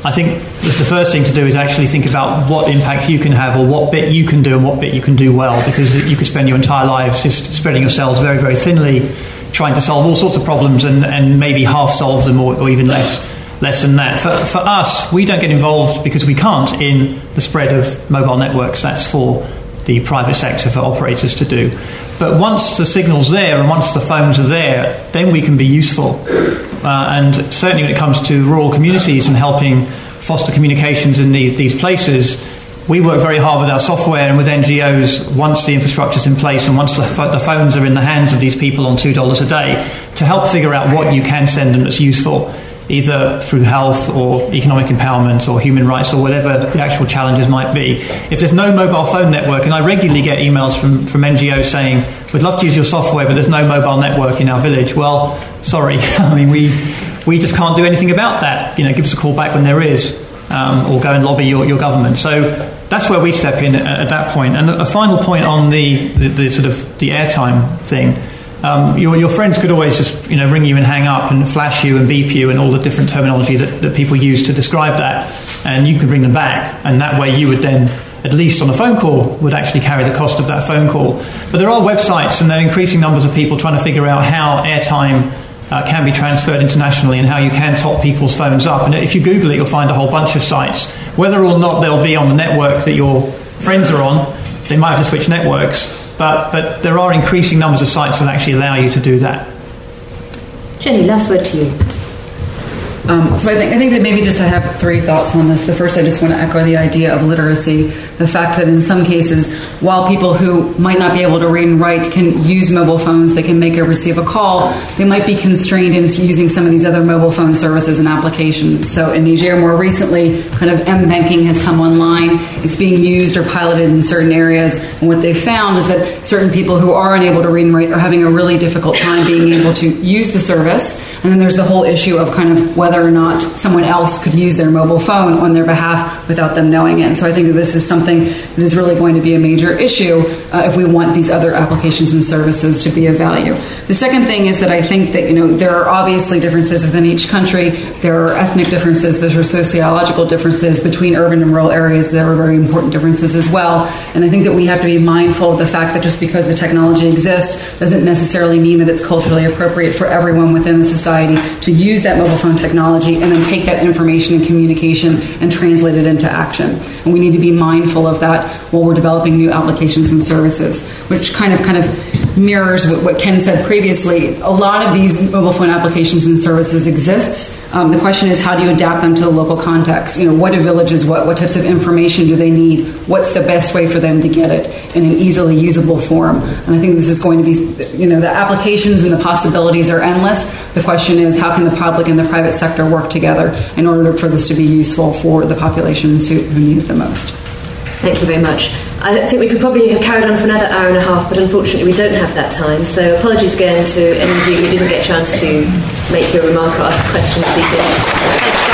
Speaker 3: I think the first thing to do is actually think about what impact you can have or what bit you can do and what bit you can do well because you could spend your entire lives just spreading yourselves very, very thinly trying to solve all sorts of problems and, and maybe half solve them or, or even less less than that. For, for us, we don't get involved because we can't in the spread of mobile networks. That's for the private sector, for operators to do. But once the signal's there and once the phones are there, then we can be useful. Uh, and certainly when it comes to rural communities and helping foster communications in the, these places, we work very hard with our software and with NGOs once the infrastructure is in place and once the, the, phones are in the hands of these people on $2 a day to help figure out what you can send them that's useful either through health or economic empowerment or human rights or whatever the actual challenges might be. If there's no mobile phone network, and I regularly get emails from, from NGOs saying, we'd love to use your software, but there's no mobile network in our village. Well, sorry. I mean, we, we just can't do anything about that. You know, give us a call back when there is, um, or go and lobby your, your government. So that's where we step in at, at that point. And a final point on the, the, the sort of the airtime thing. Um, your, your, friends could always just you know ring you and hang up and flash you and beep you and all the different terminology that, that people use to describe that, and you could ring them back, and that way you would then at least on a phone call, would actually carry the cost of that phone call. But there are websites, and there are increasing numbers of people trying to figure out how airtime uh, can be transferred internationally and how you can top people's phones up. And if you Google it, you'll find a whole bunch of sites. Whether or not they'll be on the network that your friends are on, they might have to switch networks. But, but there are increasing numbers of sites that actually allow you to do that.
Speaker 1: Jenny, last word to you.
Speaker 2: Um, so I think I think that maybe just I have three thoughts on this. The first, I just want to echo the idea of literacy. The fact that in some cases, while people who might not be able to read and write can use mobile phones, they can make or receive a call. They might be constrained in using some of these other mobile phone services and applications. So in Niger, more recently, kind of M banking has come online. It's being used or piloted in certain areas, and what they've found is that certain people who are unable to read and write are having a really difficult time being able to use the service. And then there's the whole issue of kind of whether whether or not someone else could use their mobile phone on their behalf without them knowing it. And so I think that this is something that is really going to be a major issue uh, if we want these other applications and services to be of value. The second thing is that I think that you know there are obviously differences within each country. There are ethnic differences. There are sociological differences between urban and rural areas. There are very important differences as well. And I think that we have to be mindful of the fact that just because the technology exists doesn't necessarily mean that it's culturally appropriate for everyone within the society to use that mobile phone technology and then take that information and communication and translate it into action. And we need to be mindful of that while we're developing new applications and services, which kind of kind of mirrors what Ken said previously. A lot of these mobile phone applications and services exists. Um, the question is how do you adapt them to the local context? You know, what do villages what? What types of information do they need? What's the best way for them to get it in an easily usable form? And I think this is going to be, you know, the applications and the possibilities are endless. The question is how can the public and the private sector work together in order for this to be useful for the populations who, who need it the most?
Speaker 1: Thank you very much. I think we could probably have carried on for another hour and a half, but unfortunately we don't have that time. So apologies again to any of you who didn't get a chance to make your remark or ask a question this evening.